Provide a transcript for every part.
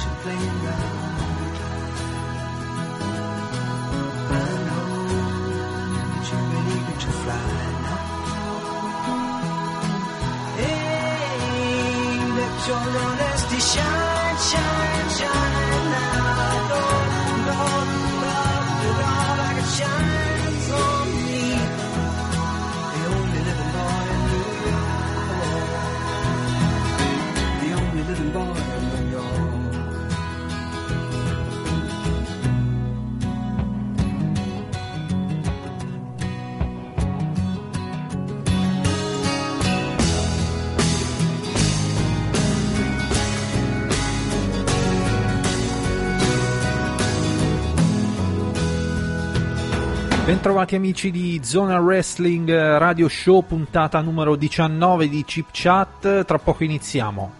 you're. Hey, let your honesty shine, shine, shine now. Bentrovati amici di Zona Wrestling eh, Radio Show, puntata numero 19 di Chip Chat. Tra poco iniziamo.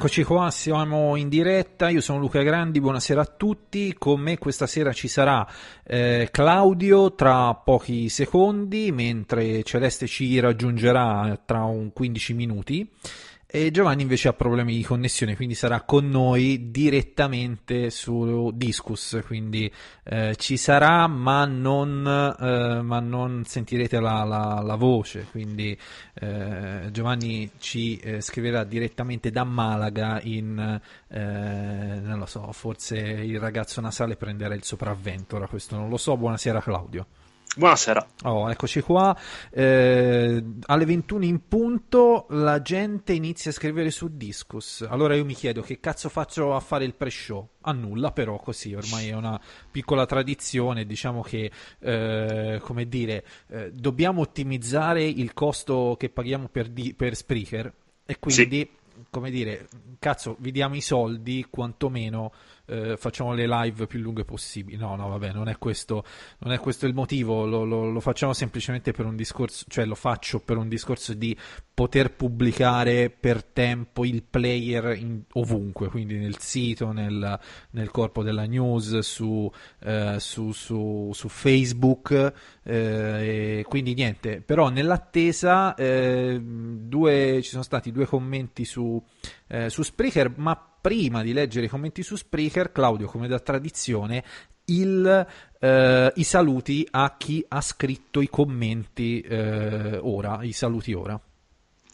Eccoci qua, siamo in diretta, io sono Luca Grandi, buonasera a tutti, con me questa sera ci sarà eh, Claudio tra pochi secondi, mentre Celeste ci raggiungerà tra un 15 minuti e Giovanni invece ha problemi di connessione, quindi sarà con noi direttamente su Discus, quindi eh, ci sarà ma non, eh, ma non sentirete la, la, la voce, quindi eh, Giovanni ci eh, scriverà direttamente da Malaga in, eh, non lo so, forse il ragazzo nasale prenderà il sopravvento, ora questo non lo so, buonasera Claudio. Buonasera. Oh, eccoci qua. Eh, alle 21 in punto la gente inizia a scrivere su Discus. Allora io mi chiedo che cazzo faccio a fare il pre-show? A nulla, però così ormai è una piccola tradizione. Diciamo che, eh, come dire, eh, dobbiamo ottimizzare il costo che paghiamo per, di- per Spreaker e quindi, Sì. come dire, cazzo, vi diamo i soldi quantomeno eh, facciamo le live più lunghe possibili. No, no, vabbè, non è questo, non è questo il motivo. Lo, lo- lo facciamo semplicemente per un discorso, cioè lo faccio per un discorso di poter pubblicare per tempo il player in- ovunque, quindi nel sito, nel, nel corpo della news, su, eh, su, su, su Facebook. eh, quindi niente, però nell'attesa eh, due, ci sono stati due commenti su, eh, su Spreaker, ma prima di leggere i commenti su Spreaker, Claudio, come da tradizione, il, eh, i saluti a chi ha scritto i commenti eh, ora, i saluti ora.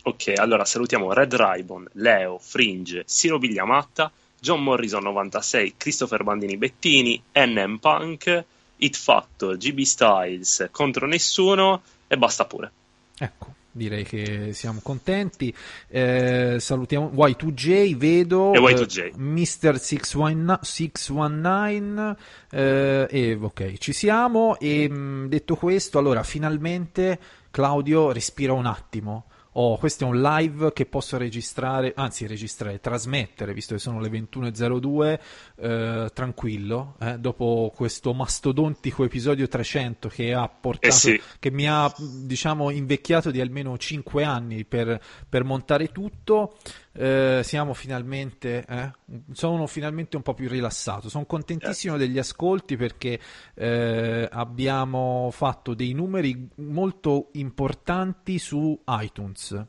Ok, allora salutiamo Red Ribbon, Leo, Fringe, Siro Vigliamatta, John Morrison 96, Christopher Bandini Bettini, NM Punk, Hit Factor, GB Styles, Contro Nessuno e basta pure. Ecco, direi che siamo contenti. Eh, salutiamo Y2J, vedo E Y2J. eh, Mr. 619, 619 eh, e ok, ci siamo. E mh, detto questo, allora finalmente Claudio respira un attimo. Oh, questo è un live che posso registrare, anzi registrare, trasmettere, visto che sono le 21.02, eh, tranquillo, eh, dopo questo mastodontico episodio 300 che ha portato, Eh sì. che mi ha, diciamo, invecchiato di almeno 5 anni per, per montare tutto, eh, siamo finalmente, eh, sono finalmente un po' più rilassato. Sono contentissimo degli ascolti perché eh, abbiamo fatto dei numeri molto importanti su iTunes.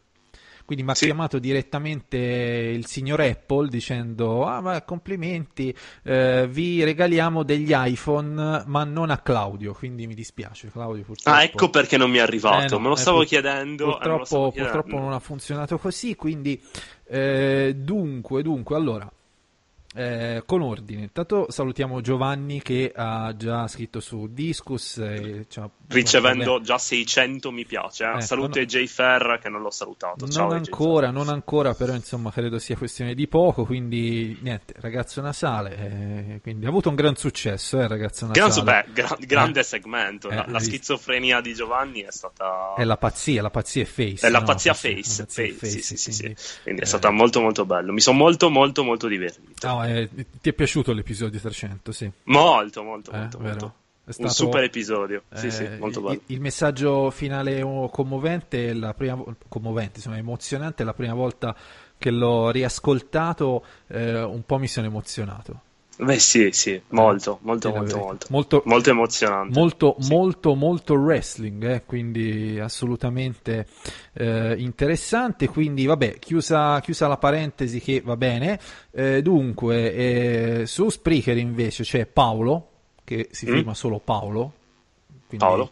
Quindi mi ha Sì. chiamato direttamente il signor Apple dicendo: Ah, ma complimenti, eh, vi regaliamo degli iPhone, ma non a Claudio. Quindi mi dispiace, Claudio. Purtroppo. Ah, ecco perché non mi è arrivato, Eh, no, me lo eh, stavo pur- chiedendo. eh, me lo Purtroppo, stavo chiedendo. purtroppo non ha funzionato così. Quindi, eh, dunque, dunque, allora. Eh, con ordine. Intanto salutiamo Giovanni che ha già scritto su Discus. E, cioè, Ricevendo già 600 mi piace. Eh? Ecco, Salute no. Jay che non l'ho salutato. Ciao, non ancora, non ancora, però insomma credo sia questione di poco, quindi niente, ragazzo nasale, eh, quindi ha avuto un gran successo, eh, ragazzo Gran, nasale. gran- grande Eh. segmento. Eh, la, la schizofrenia di Giovanni è stata. È la pazzia, la pazzia è face. È la no? pazzia face, la pazzia face, sì, sì, sì, sì. quindi, Quindi è eh, stata molto molto bello. Mi sono molto molto molto divertito. no, eh, ti è piaciuto l'episodio 300, sì. Molto molto Eh, molto vero? molto. È Un stato- super episodio. Sì, Eh, sì, molto il, bello. il messaggio finale commovente, la prima, commovente, insomma, emozionante, la prima volta che l'ho riascoltato, eh, un po' mi sono emozionato. Beh, sì, sì, molto, molto, molto, molto. Molto- Molto emozionante. Molto, Sì. molto, molto wrestling, eh, quindi assolutamente eh, interessante. Quindi, vabbè, chiusa, chiusa la parentesi che va bene. Eh, dunque, eh, su Spreaker invece c'è Paolo, che si Mm. firma solo Paolo. Paolo.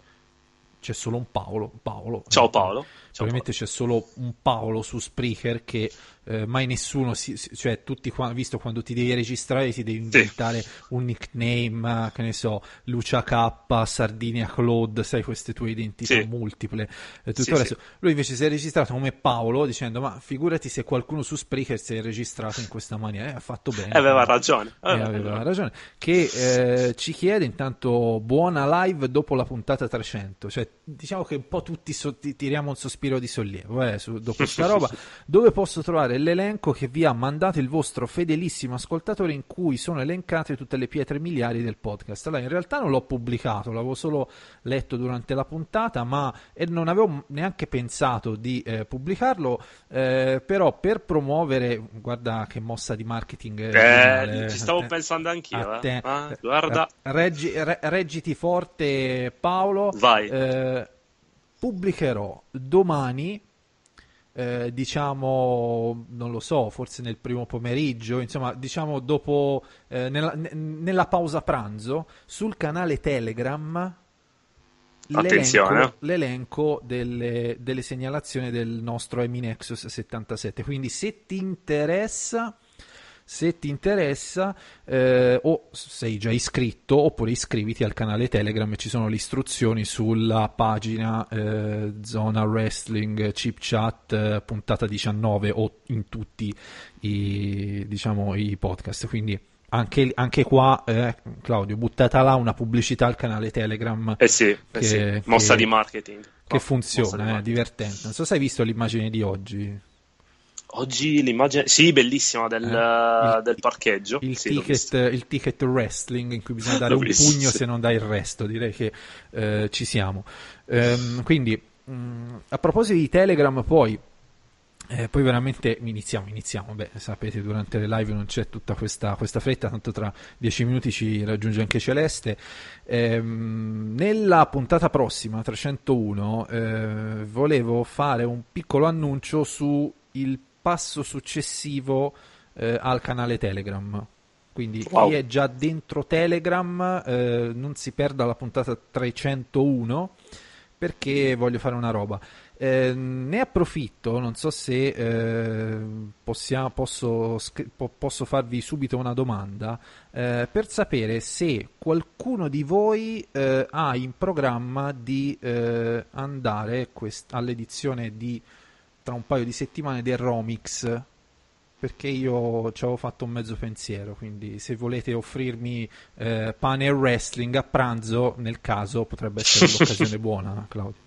C'è solo un Paolo. Paolo. Ciao Paolo. Ciao Probabilmente c'è solo un Paolo su Spreaker che eh, mai nessuno, si, cioè tutti qua, visto quando ti devi registrare ti devi inventare un nickname, eh, che ne so, Lucia K, Sardinia Claude, sai queste tue identità Sì. multiple, e tutto Sì, sì. Lui invece si è registrato come Paolo dicendo ma figurati se qualcuno su Spreaker si è registrato in questa maniera, eh, ha fatto bene. Eh, aveva ragione. Eh, aveva aveva ragione. ragione. Che eh, ci chiede intanto buona live dopo la puntata 300. Cioè, diciamo che un po' tutti so- ti- tiriamo un sospiro di sollievo eh, su- dopo sta roba. Dove posso trovare l'elenco che vi ha mandato il vostro fedelissimo ascoltatore in cui sono elencate tutte le pietre miliari del podcast? Allora, in realtà non l'ho pubblicato, l'avevo solo letto durante la puntata, ma e non avevo neanche pensato di eh, pubblicarlo. eh, però per promuovere, guarda che mossa di marketing. eh, Eh, geniale, ci stavo eh, pensando anch'io. eh. te. Ah, Eh, guarda, reggi- re- reggiti forte Paolo. vai. Eh, pubblicherò domani, eh, diciamo, non lo so, forse nel primo pomeriggio, insomma, diciamo dopo, eh, nella, ne- nella pausa pranzo, sul canale Telegram. L'elenco, l'elenco delle, delle segnalazioni del nostro Emi Nexus 77. Quindi, se ti interessa, se ti interessa, eh, o sei già iscritto, oppure iscriviti al canale Telegram, ci sono le istruzioni sulla pagina eh, Zona Wrestling Chip Chat eh, puntata 19 o in tutti i, diciamo, i podcast. Quindi anche, anche qua, eh, Claudio, buttata là una pubblicità al canale Telegram Eh sì, eh che- sì. mossa che- di marketing. che No, funziona, è marketing. divertente. Non so se hai visto l'immagine di oggi. Oggi l'immagine, sì, bellissima del, Eh, il- del parcheggio. il, Sì, ticket, il ticket wrestling in cui bisogna dare L'ho un visto, pugno sì. se non dai il resto, direi che eh, ci siamo. Ehm, quindi, mh, a proposito di Telegram, poi, eh, poi veramente iniziamo, iniziamo. Beh, sapete, durante le live non c'è tutta questa, questa fretta, tanto tra dieci minuti ci raggiunge anche Celeste. Ehm, nella puntata prossima, 301, eh, volevo fare un piccolo annuncio su il passo successivo eh, al canale Telegram. Quindi Wow. chi è già dentro Telegram eh, non si perda la puntata 301 perché voglio fare una roba. Eh, ne approfitto, non so se eh, possia- posso, posso farvi subito una domanda eh, per sapere se qualcuno di voi eh, ha in programma di eh, andare quest- all'edizione di tra un paio di settimane del Romix perché io ci avevo fatto un mezzo pensiero quindi se volete offrirmi eh, pane e wrestling a pranzo nel caso potrebbe essere l'occasione buona Claudio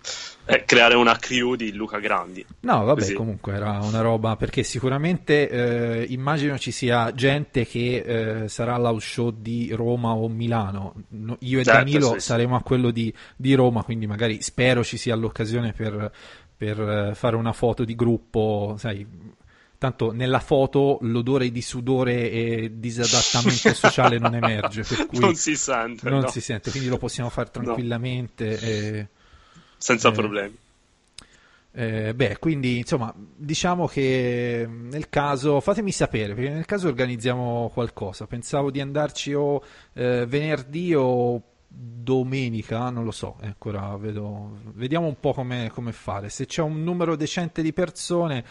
Eh, creare una crew di Luca Grandi. No, vabbè, Così. comunque era una roba perché sicuramente eh, immagino ci sia gente che eh, sarà all'house show di Roma o Milano. No, io e Certo, Danilo sì, sì. saremo a quello di, di Roma, quindi magari spero ci sia l'occasione per, per, eh, fare una foto di gruppo, sai. Tanto nella foto l'odore di sudore e disadattamento sociale non emerge, per cui non si sente, non no, si sente, quindi lo possiamo fare tranquillamente. e- senza eh, problemi. eh, beh, quindi insomma, diciamo che nel caso, fatemi sapere, perché nel caso organizziamo qualcosa. Pensavo di andarci o eh, venerdì o domenica, non lo so, eh, ancora vedo, vediamo un po' come, come fare. Se c'è un numero decente di persone,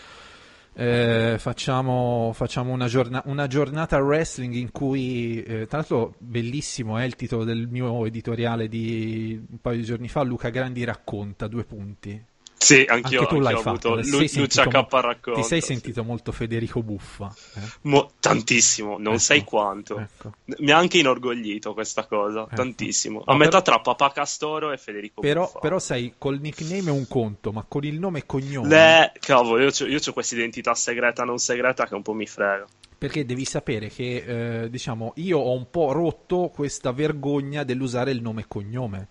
eh, facciamo, facciamo una, giorna- una giornata wrestling in cui, eh, tra l'altro, bellissimo è il titolo del mio editoriale di un paio di giorni fa. Luca Grandi racconta due punti. Sì, anch'io, Anche tu l'hai fatto. avuto ti Lu- Lucia K racconta. Ti sei sì. sentito molto Federico Buffa. eh? Mo- tantissimo, non Ecco, sai quanto. ecco. Mi ha anche inorgoglito questa cosa, Ecco. tantissimo. No, A metà però- tra Papà Castoro e Federico Però, Buffa. però, sai, col nickname è un conto, ma con il nome e cognome. Le... Cavolo, io ho questa identità segreta non segreta che un po' mi frega. Perché devi sapere che, eh, diciamo, io ho un po' rotto questa vergogna dell'usare il nome e cognome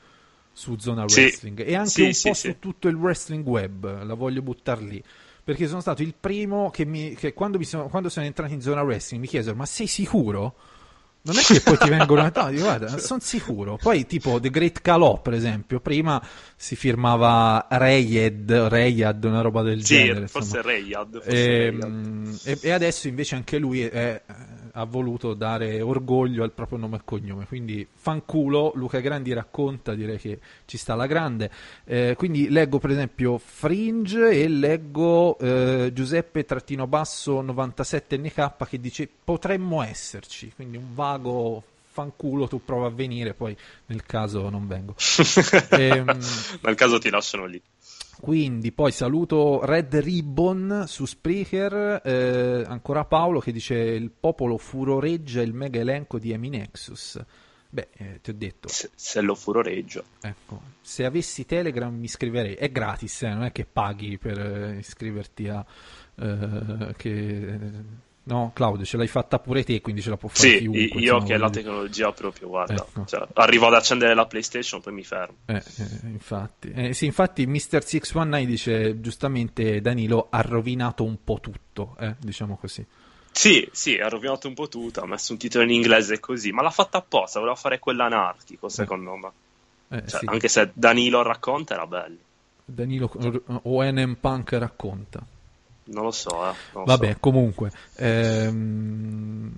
su Zona Sì. Wrestling e anche Sì, un sì, po' sì. su tutto il wrestling web, la voglio buttare lì. Perché sono stato il primo che, mi, che quando, mi sono, quando sono entrato in Zona Wrestling mi chiesero, ma sei sicuro? Non è che poi ti vengono no, dico, guarda, sono sicuro. Poi, tipo, The Great Calò, per esempio, prima si firmava Rayed, Rayad, una roba del Sì, genere. forse. Rayad. forse Rayad. Ehm, E, e adesso invece anche lui è- ha voluto dare orgoglio al proprio nome e cognome. Quindi fanculo, Luca Grandi racconta, direi che ci sta alla grande. Eh, quindi leggo per esempio Fringe e leggo eh, Giuseppe trattino basso 97NK che dice potremmo esserci. Quindi un vago fanculo, tu prova a venire, poi nel caso non vengo. Ehm, Nel caso ti lasciano lì. Quindi poi saluto Red Ribbon su Spreaker, eh, ancora Paolo che dice il popolo furoreggia il mega elenco di Emi Nexus. Beh, eh, ti ho detto, Se, se lo furoreggio. ecco, se avessi Telegram mi iscriverei, è gratis, eh, non è che paghi per eh, iscriverti a... eh, che... No, Claudio, ce l'hai fatta pure te, quindi ce la può fare Sì, chiunque. io insomma, che la tecnologia proprio, guarda, Ecco. cioè, arrivo ad accendere la PlayStation, poi mi fermo. Eh, eh, infatti, Eh, sì, infatti Mr. 619 dice giustamente Danilo ha rovinato un po' tutto, eh, diciamo così. Sì, sì, ha rovinato un po' tutto, ha messo un titolo in inglese così, ma l'ha fatta apposta, voleva fare quell'anarchico, secondo me. Eh, Cioè, sì. Anche se Danilo racconta era bello. Danilo o NM Punk racconta. Non lo so, eh. non Vabbè, so. comunque. ehm,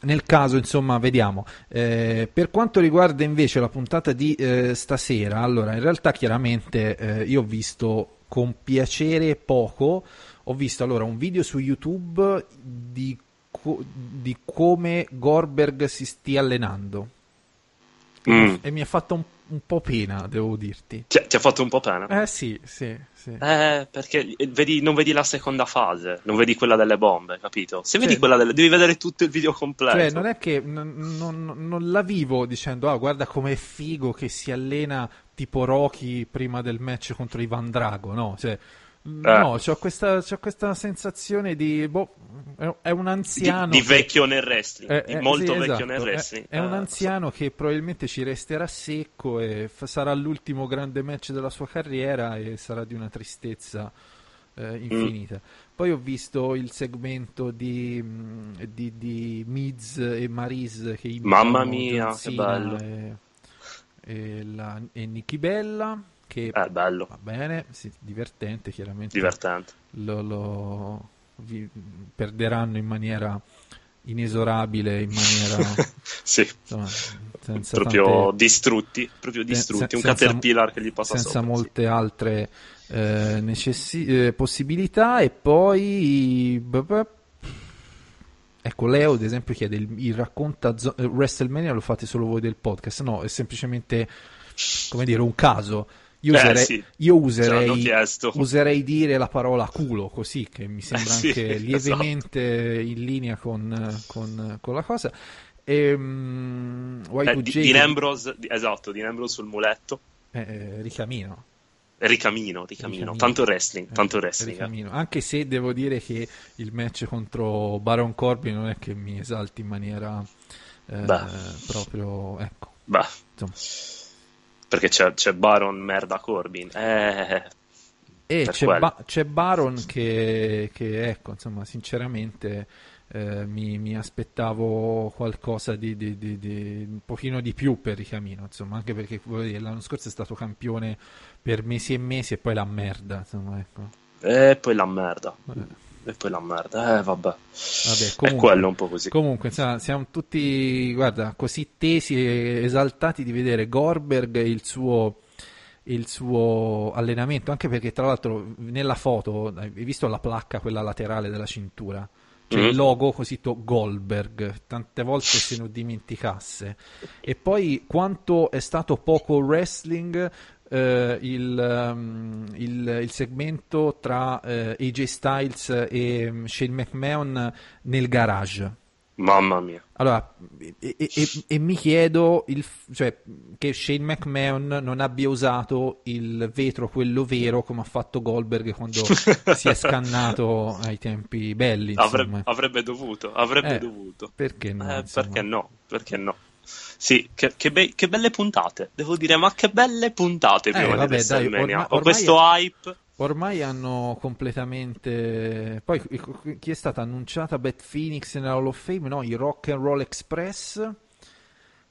Nel caso, insomma, vediamo. Eh, per quanto riguarda invece la puntata di eh, stasera, allora, in realtà chiaramente eh, io ho visto con piacere poco, ho visto allora un video su YouTube di, co- di come Gorberg si stia allenando Mm. e mi ha fatto un, un po' pena, devo dirti. Ti, ti ha fatto un po' pena. Eh sì, sì, sì. Eh, perché vedi- non vedi la seconda fase, non vedi quella delle bombe, capito? Se vedi Cioè- quella delle... devi vedere tutto il video completo. Cioè, non è che non, non- non la vivo dicendo, ah, guarda com'è figo che si allena tipo Rocky prima del match contro Ivan Drago, no? Cioè, no, c'ho questa, c'ho questa sensazione di, boh, è, è un di, anziano. di che- vecchio nel wrestling, eh, di eh, molto sì, vecchio esatto, nel è- wrestling. È, un Eh, anziano che probabilmente ci resterà secco e fa- sarà l'ultimo grande match della sua carriera e sarà di una tristezza Mm. eh, infinita. Poi ho visto il segmento di, mh, di, di Miz e Maris che Mamma mia, che bello. E, e, la, e Nikki Bella che Eh, bello, va bene, sì, divertente chiaramente divertente. lo, lo- vi- perderanno in maniera inesorabile, in maniera sì, insomma, senza proprio tante- distrutti, proprio sen- distrutti, un senza- caterpillar che gli passa senza sopra. sì. molte altre eh, necessi- eh, possibilità e poi ecco Leo ad esempio chiede il, il racconta zo- eh, WrestleMania lo fate solo voi del podcast no è semplicemente come dire un caso io Eh, userei, sì. io userei userei dire la parola culo così che mi sembra Eh, anche esatto. lievemente in linea con, con- con la cosa Ehm, Eh, Y2J di- Dean Ambrose, di- esatto, Dean Ambrose sul muletto. eh, eh, ricamino Ricamino, ricamino, Ricamino. tanto wrestling, tanto Eh, wrestling. eh. Anche se devo dire che il match contro Baron Corbin non è che mi esalti in maniera eh, Beh. proprio ecco Beh, insomma. Perché c'è, c'è Baron merda Corbin. Eh, E c'è. Ba- c'è Baron che, che, ecco, insomma, sinceramente eh, mi, mi aspettavo qualcosa di, di- di- di- un pochino di più per Ricamino, insomma, anche perché dire, l'anno scorso è stato campione per mesi e mesi e poi la merda, insomma, ecco. e poi la merda. Eh, E poi la merda. Eh, vabbè. Vabbè, È comunque, quello un po' così. Comunque, insomma, siamo tutti, guarda, così tesi e esaltati di vedere Gorberg e il suo, il suo allenamento, anche perché tra l'altro nella foto hai visto la placca, quella laterale della cintura? C'è Mm. il logo così to- Goldberg, tante volte se ne dimenticasse. E poi quanto è stato poco wrestling eh, il, ehm, il- il segmento tra eh, AJ Styles e mm, Shane McMahon nel garage. Mamma mia. Allora, e, e- e- e mi chiedo il cioè, che Shane McMahon non abbia usato il vetro, quello vero, come ha fatto Goldberg quando si è scannato ai tempi belli. Avre- Insomma. avrebbe dovuto, avrebbe Eh, dovuto. Perché no? Eh, perché no? Perché no? Sì, che, che be- che belle puntate, devo dire, ma che belle puntate prima di Eh, vabbè, dai, ormai- ormai questo hype, Ormai hanno completamente. Poi chi è stata annunciata? Beth Phoenix nella Hall of Fame? No, i Rock and Roll Express.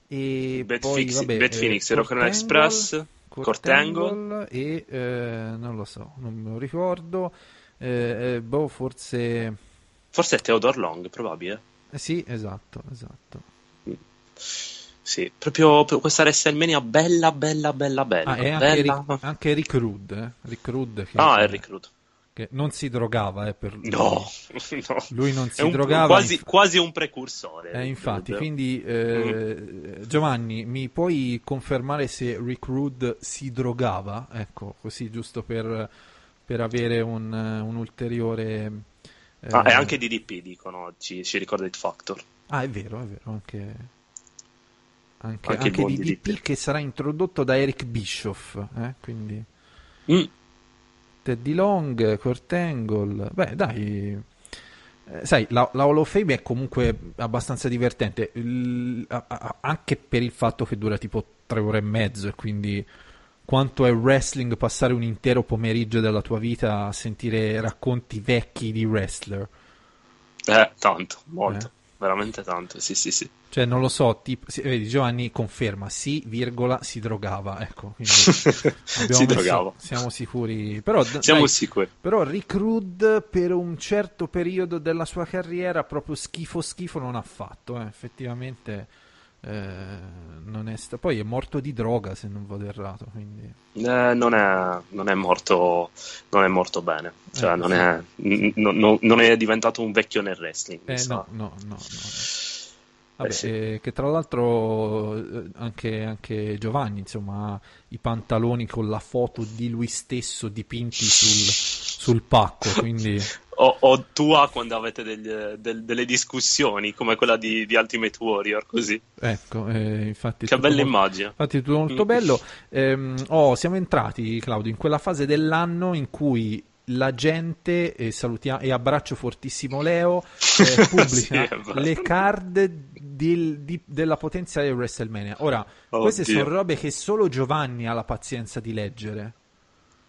E Beth, poi, Fix- vabbè, Beth eh, Phoenix, Rock and Kurt Express, Angle, Kurt Kurt Angle. Angle e eh, non lo so, non me lo ricordo. Eh, eh, boh, forse. forse è Theodore Long, probabile. eh, sì, esatto, esatto. Sì, proprio, questa WrestleMania bella, bella, bella, bella. Ah, e anche, bella. Rick, anche Rick Rude, eh? Rick Rude che, Ah, è recruit. che non si drogava, eh, per lui. No, no. Lui non È si un- drogava. quasi, inf- quasi un precursore. Eh, Rick infatti, Rude. quindi eh, Giovanni, mi puoi confermare se Rick Rude si drogava? Ecco, così giusto per, per avere un, un ulteriore... eh, Ah, e anche DDP dicono, ci, ci ricorda It Factor. Ah, è vero, è vero, anche... Anche, Anche anche DDP DDP. che sarà introdotto da Eric Bischoff, eh, quindi Mm. Teddy Long, Kurt Angle, beh dai, eh, sai, la, la Hall of Fame è comunque abbastanza divertente, il- a- a- anche per il fatto che dura tipo tre ore e mezzo e quindi quanto è wrestling passare un intero pomeriggio della tua vita a sentire racconti vecchi di wrestler. Eh, tanto, molto. Eh. Veramente tanto, sì, sì, sì. Cioè, non lo so, tipo, sì, vedi, Giovanni conferma, sì, virgola, si drogava, ecco, si messo- drogava. siamo sicuri, però Siamo dai, sicuri. Però Rick Rude per un certo periodo della sua carriera proprio schifo schifo non ha fatto, eh. effettivamente eh, non è sta- poi è morto di droga se non vado errato, quindi Eh, non, è, non è morto non è morto bene cioè Eh, non, sì. è, n- non è diventato un vecchio nel wrestling eh, no, no, no, no. Vabbè, Eh, sì. che tra l'altro anche, anche Giovanni insomma ha i pantaloni con la foto di lui stesso dipinti sul, sul pacco, quindi o, o tua quando avete degli- del- delle discussioni come quella di, di Ultimate Warrior così ecco, eh, infatti che bella molto- immagine Infatti, tutto molto Mm. bello. Ehm, oh, siamo entrati, Claudio, in quella fase dell'anno in cui la gente, e, salutia- e abbraccio fortissimo Leo, eh, pubblica Sì, le card del- di- della potenziale WrestleMania. Ora, queste Oddio. sono robe che solo Giovanni ha la pazienza di leggere.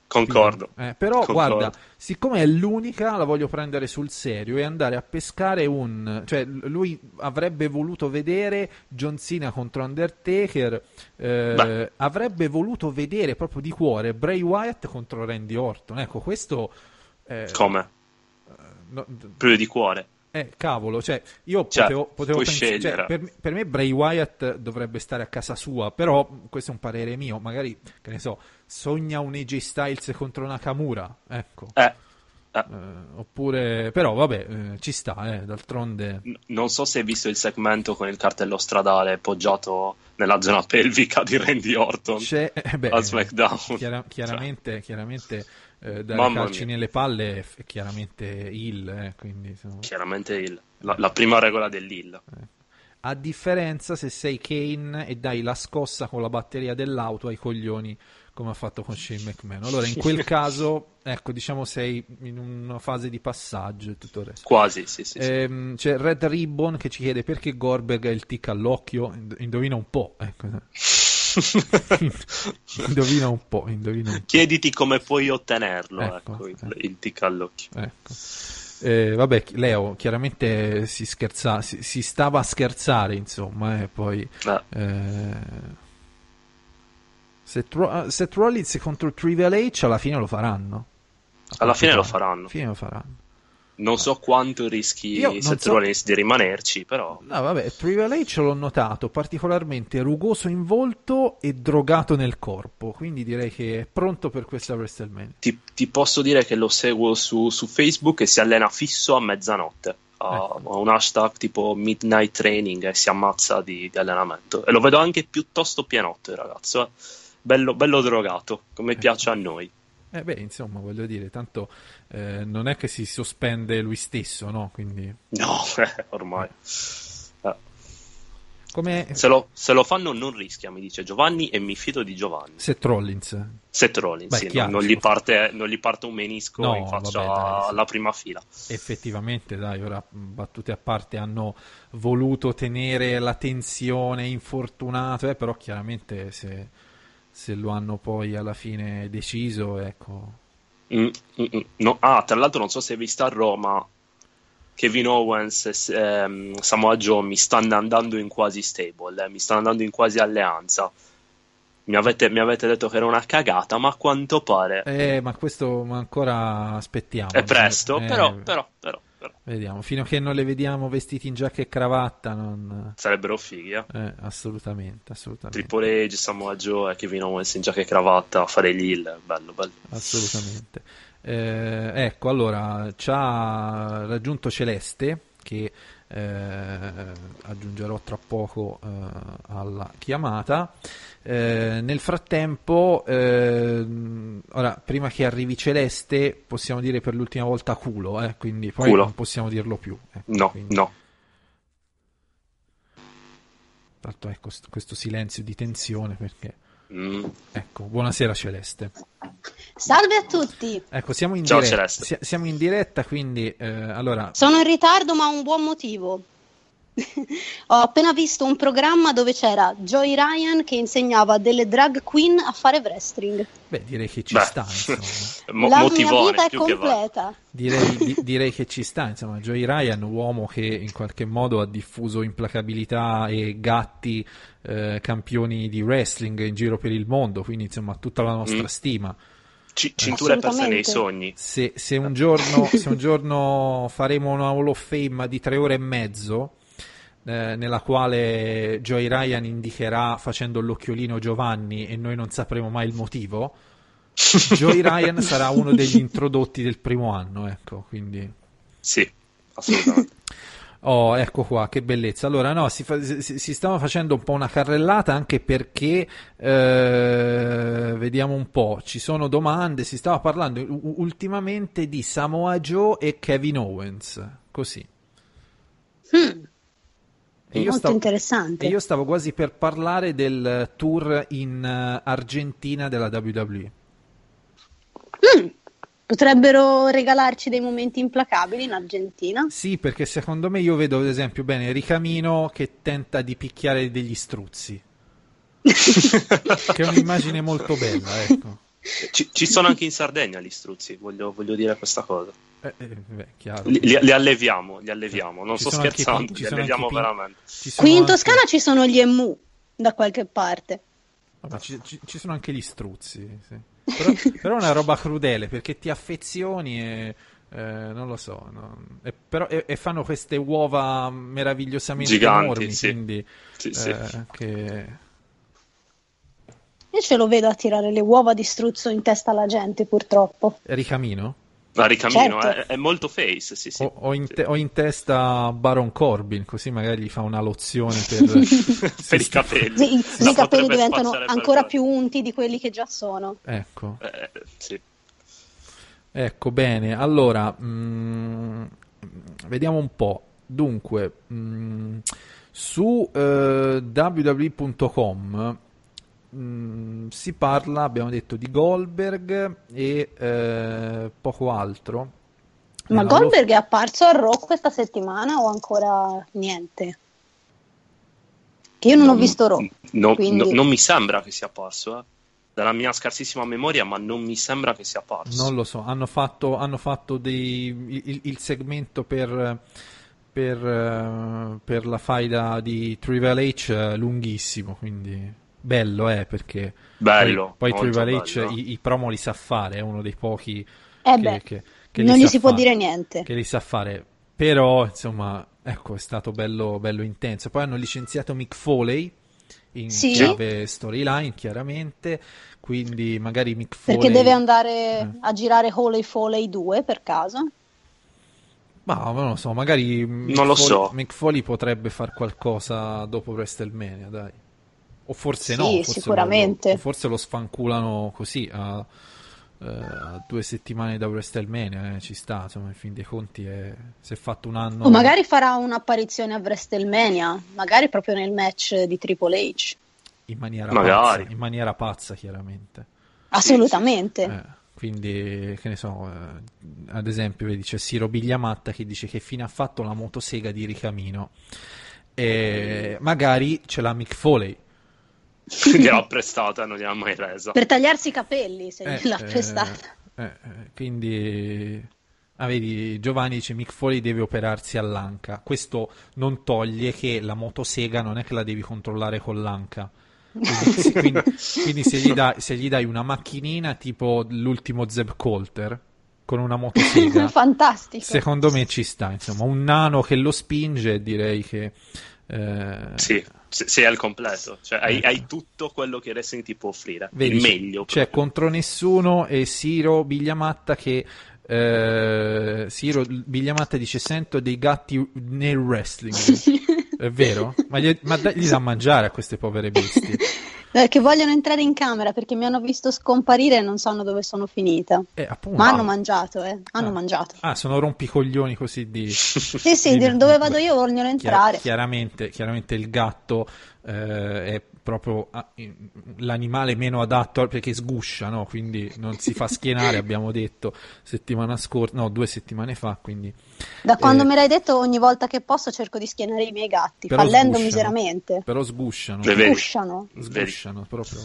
Concordo Eh, però Concordo. guarda, siccome è l'unica, la voglio prendere sul serio e andare a pescare un... Cioè, lui avrebbe voluto vedere John Cena contro Undertaker, eh, avrebbe voluto vedere proprio di cuore Bray Wyatt contro Randy Orton. Ecco, questo... eh, come no- proprio di cuore eh, cavolo, cioè, io Cioè, potevo, potevo puoi pens- cioè, scegliere. per, per me Bray Wyatt dovrebbe stare a casa sua, però questo è un parere mio, magari, che ne so, sogna un AJ Styles contro Nakamura, ecco. eh, Eh, oppure, però vabbè, eh, ci sta, eh, d'altronde... n- non so se hai visto il segmento con il cartello stradale poggiato nella zona pelvica di Randy Orton C'è, eh, beh, a SmackDown chiara- chiaramente, chiaramente eh, dare Mamma calci mia. nelle palle è chiaramente il, eh, quindi insomma. chiaramente il- la, la prima regola dell'Ill A differenza se sei Kane e dai la scossa con la batteria dell'auto ai coglioni come ha fatto con Shane McMahon. Allora in quel caso, ecco, diciamo sei in una fase di passaggio e tutto il resto. quasi sì sì, sì. Ehm, c'è Red Ribbon che ci chiede perché Goldberg ha il tic all'occhio. Ind- Indovina un po'. Ecco. indovina un po', indovina un po'. Chiediti come puoi ottenerlo, Ecco, ecco, il, ecco. il tic all'occhio. Ecco. Eh, vabbè, Leo chiaramente si, scherza, si, si stava a scherzare, insomma, e poi Eh, eh, Seth, Ro- Seth Rollins contro Trivial H alla fine lo faranno. Alla fine lo faranno. Alla fine lo faranno. Non so quanto rischi Io Seth so- Rollins di rimanerci, però No, vabbè, Triple H l'ho notato particolarmente rugoso in volto e drogato nel corpo, quindi direi che è pronto per questa WrestleMania. ti, ti posso dire che lo seguo su, su Facebook e si allena fisso a mezzanotte. Ha Ecco. un hashtag tipo Midnight Training e si ammazza di, di allenamento. E lo vedo anche piuttosto pienotto il ragazzo. eh. Bello, bello drogato, come Ecco. piace a noi. Eh beh, insomma, voglio dire, tanto eh, non è che si sospende lui stesso, no? Quindi No, ormai. Eh, come Se lo, se lo fanno non rischia, mi dice Giovanni, e mi fido di Giovanni. Seth Rollins. Seth Rollins, Beh, sì, chiaro, non, gli parte, non gli parte un menisco No, in faccia vabbè, dai, sì. alla prima fila. Effettivamente, dai, ora mh, battute a parte hanno voluto tenere la tensione infortunato, eh, però chiaramente se, se lo hanno poi alla fine deciso, ecco. Mm, mm, mm. No, ah, tra l'altro non so se hai visto a Roma Kevin Owens e ehm, Samoa Joe mi stanno andando in quasi stable, eh, mi stanno andando in quasi alleanza. Mi avete, mi avete detto che era una cagata, ma a quanto pare Eh, ma questo ma ancora aspettiamo. è presto, Eh, però, però, però, però, Vediamo, fino a che non le vediamo vestiti in giacca e cravatta, non... sarebbero fighi, eh. eh, assolutamente, assolutamente. Triple H, Samoa Joe e Kevin Owens in giacca e cravatta a fare heel, bello, bello. Assolutamente. Eh, ecco, allora ci ha raggiunto Celeste che eh, aggiungerò tra poco eh, alla chiamata. Eh, nel frattempo, ora prima che arrivi Celeste, possiamo dire per l'ultima volta culo, eh, quindi poi Culo. non possiamo dirlo più. ecco, No, quindi- no. L'altro, ecco st- questo silenzio di tensione perché. Mm. Ecco, buonasera Celeste. Salve a tutti! Ecco, siamo in Ciao, diretta. Siamo in diretta, quindi eh, allora Sono in ritardo ma ha un buon motivo. Ho appena visto un programma dove c'era Joy Ryan che insegnava delle drag queen a fare wrestling. Beh, direi che ci Beh, sta, insomma. mo- La mia vita è completa. Direi, di- direi che ci sta, insomma. Joey Ryan, uomo che in qualche modo ha diffuso implacabilità e gatti eh, campioni di wrestling in giro per il mondo, quindi insomma tutta la nostra Mm. stima. C- cinture perse nei sogni. Se, se un giorno, se un giorno faremo una Hall of Fame di tre ore e mezzo, eh, nella quale Joey Ryan indicherà facendo l'occhiolino Giovanni e noi non sapremo mai il motivo, Joey Ryan sarà uno degli introdotti del primo anno, ecco, quindi... Sì, assolutamente. Oh, ecco qua, che bellezza. Allora, no, si, fa- si- si stava facendo un po' una carrellata anche perché, eh, vediamo un po', ci sono domande, si stava parlando u- ultimamente di Samoa Joe e Kevin Owens, così. Hmm, E molto stavo, interessante. e io stavo quasi per parlare del tour in eh, Argentina della WWE. Hmm, Potrebbero regalarci dei momenti implacabili in Argentina. Sì, perché secondo me io vedo, ad esempio, bene Ricamino che tenta di picchiare degli struzzi, che è un'immagine molto bella, ecco. Ci, ci sono anche in Sardegna gli struzzi, voglio, voglio dire questa cosa. Eh, eh, beh, chiaro. Li, li- li alleviamo, li alleviamo, non Ci sto anche scherzando, ci li anche alleviamo pin- veramente. Qui in anche- Toscana ci sono gli emu da qualche parte. Vabbè, ci, ci- ci sono anche gli struzzi, sì. Però, però è una roba crudele perché ti affezioni e eh, non lo so, no? E, però, e, e fanno queste uova meravigliosamente Giganti, enormi, sì. quindi Sì, sì. eh, che Io ce lo vedo a tirare le uova di struzzo in testa alla gente, purtroppo. ricamino. Ma Ricamino Certo. è, è molto face, sì, sì. Ho, ho in te- ho in testa Baron Corbin, così magari gli fa una lozione per, per i capelli. Sì, i- i capelli diventano ancora più unti di quelli che già sono. Ecco. Eh, sì. Ecco, bene. Allora, mm, vediamo un po'. Dunque, mm, su eh, www.com mm, si parla, abbiamo detto, di Goldberg e eh, poco altro. Ma Nella Goldberg è apparso a Raw questa settimana o ancora niente? Che io non ho visto Raw. No- quindi- no- non mi sembra che sia apparso, eh. Dalla mia scarsissima memoria, ma non mi sembra che sia apparso. Non lo so, hanno fatto, hanno fatto dei, il, il segmento per, per, eh, per la faida di Triple H eh, lunghissimo, quindi bello è perché Bello, poi, poi H bello. i, i promo li sa fare, è uno dei pochi Eh che, beh. che- che Non gli si può fare, dire niente. Che li sa fare. Però, insomma, ecco, è stato bello, bello intenso. Poi hanno licenziato Mick Foley in Sì. chiave storyline, chiaramente. Quindi magari Mick Foley... Perché deve andare Eh. a girare Holy Foley 2 per caso. Ma non lo so, magari Mick Non lo Foley- so. Mick Foley potrebbe far qualcosa dopo WrestleMania, dai. O forse Sì, no, forse sicuramente. Lo, forse lo sfanculano così a, eh, a due settimane da WrestleMania, eh, ci sta, insomma, in fin dei conti è, si è fatto un anno... O magari farà un'apparizione a WrestleMania, magari proprio nel match di Triple H. in maniera Magari. pazza, in maniera pazza, chiaramente. Assolutamente. Eh, quindi, che ne so, eh, ad esempio, vedi, c'è Siro Bigliamatta che dice che fine ha fatto la motosega di Ricamino. E magari ce l'ha Mick Foley. Gliel'ha prestata e non gliel'ha mai resa. Per tagliarsi i capelli, se Eh, gliel'ha eh, prestata. eh, eh, quindi, ah, vedi, Giovanni dice Mick Foley deve operarsi all'anca. Questo non toglie che la motosega non è che la devi controllare con l'anca. Quindi, quindi- quindi se, gli dai, se gli dai una macchinina tipo l'ultimo Zeb Coulter con una motosega, Fantastico. secondo me ci sta. Insomma, un nano che lo spinge, direi che. eh, Sì, se- sei al completo. Cioè, hai, Ecco. hai tutto quello che il wrestling ti può offrire. Vedi, il meglio. C'è proprio. contro nessuno e Siro Bigliamatta che eh, Siro Bigliamatta dice sento dei gatti nel wrestling. È vero? Ma gli, ma da- gli dà a mangiare a queste povere bestie. Eh, che vogliono entrare in camera perché mi hanno visto scomparire e non sanno dove sono finita. Eh, appunto. Ma hanno mangiato, eh. Hanno Ah. mangiato. Ah, sono rompicoglioni così di... Sì, sì, di- dove vado io vogliono Chiar- entrare. chiaramente, chiaramente il gatto eh, è proprio ah, l'animale meno adatto perché sguscia, no? Quindi non si fa schienare, abbiamo detto settimana scorsa, no, due settimane fa, quindi Da quando eh, me l'hai detto, ogni volta che posso cerco di schienare i miei gatti, fallendo sgusciano. miseramente. però sgusciano. Sgusciano sgusciano proprio.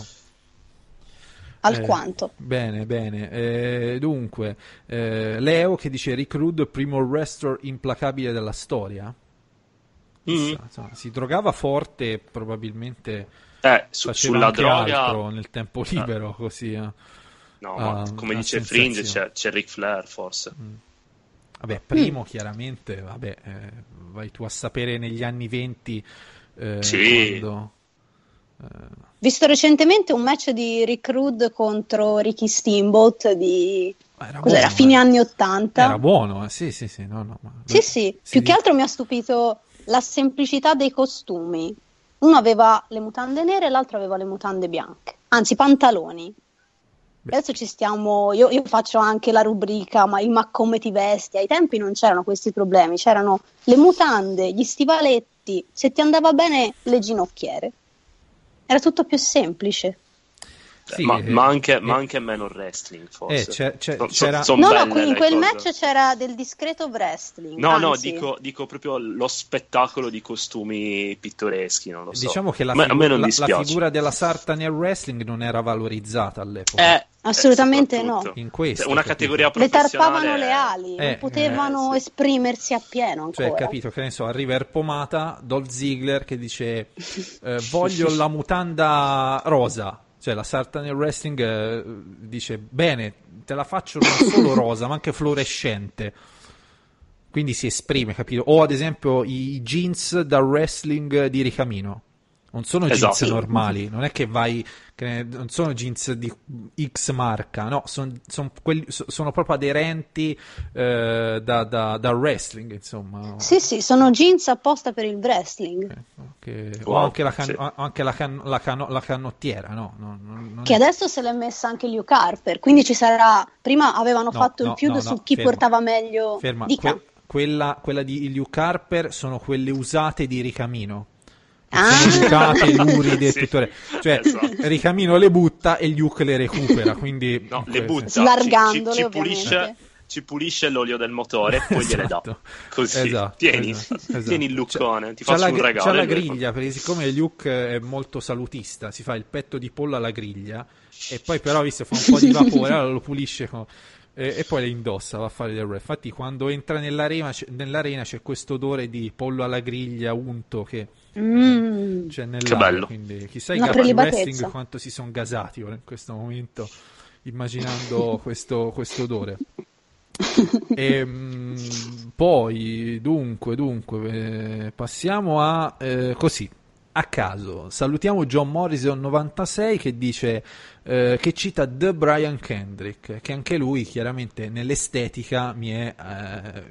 alquanto. Eh, bene, bene. Eh, dunque, eh, Leo che dice Rick Rude, primo wrestler implacabile della storia. Mm. Insomma, si drogava forte, probabilmente Eh, su- sulla anche droga, altro nel tempo libero, così. eh. no, Ah, come ah, dice Fringe, sensazione. c'è, c'è Ric Flair forse. Vabbè, primo chiaramente, vabbè, eh, vai tu a sapere negli anni 20 eh, Sì. quando... Visto recentemente un match di Rick Rude contro Ricky Steamboat di era buono, fine eh. anni 80. Era buono, eh, sì, sì, sì, no, no, ma- Sì, sì, si più di- che altro mi ha stupito la semplicità dei costumi. Uno aveva le mutande nere e l'altro aveva le mutande bianche, anzi pantaloni. Adesso ci stiamo, io, io faccio anche la rubrica, ma il ma come ti vesti? Ai tempi non c'erano questi problemi, c'erano le mutande, gli stivaletti, se ti andava bene le ginocchiere. Era tutto più semplice. Sì, ma, eh, ma anche, eh, ma anche meno wrestling forse. Eh, c'è- c'è- So- so- c'era- son No, no, qui in quel cose. match c'era del discreto wrestling. No, no, anzi. dico, dico proprio lo spettacolo di costumi pittoreschi, non lo so. Diciamo che la, figu- la- la figura della sarta nel wrestling non era valorizzata all'epoca. Eh, Assolutamente eh, soprattutto. In questo, Cioè, una categoria Le tarpavano le ali, Eh, non potevano eh, sì. esprimersi appieno Cioè, capito, che ne so, arriva il pomata, Dolph Ziggler che dice eh, voglio la mutanda rosa. Cioè, la sarta nel wrestling eh, dice bene, te la faccio non solo rosa, ma anche fluorescente. Quindi si esprime, capito? O ad esempio i jeans da wrestling di Ricamino. Non sono jeans Esatto. normali, non è che vai, che non sono jeans di X marca, no, son- son quelli- so- sono proprio aderenti eh, da, da- da wrestling, insomma. Sì, sì, sono jeans apposta per il wrestling. Ecco, che- Wow, o anche, la, can- sì. anche la, can- la cano- la canottiera, no? Non- non- non Che è- adesso se l'è messa anche Luke Harper, quindi ci sarà. Prima avevano No, fatto no, il feud no, su no, chi ferma. portava meglio. Ferma, que- quella, quella di Luke Harper sono quelle usate di Ricamino. Ah. Luride e Sì, tutto. il- Cioè, esatto. Ricamino le butta e Luke le recupera, quindi... No, le butta, Slargandole, ci, ci, ci pulisce, ci pulisce l'olio del motore e poi gliele dà. Esatto. Così, Esatto, tieni, esatto, esatto. tieni il luccone, ti faccio la, un regalo. c'ha la griglia, perché siccome Luke è molto salutista, si fa il petto di pollo alla griglia e poi però visto fa un po' di vapore, allora lo pulisce con- e, e poi le indossa, va a fare del re. Infatti quando entra nell'arena, c'è- nell'arena c'è questo odore di pollo alla griglia unto che Mm. c'è Che bello. quindi chissà i Una gatti prelibatezza. wrestling quanto si sono gasati ora in questo momento immaginando questo, questo odore. E, mh, poi, dunque, dunque, eh, passiamo a eh, così. A caso, salutiamo John Morrison 96 che dice eh, che cita The Brian Kendrick, che anche lui chiaramente nell'estetica mi è, eh,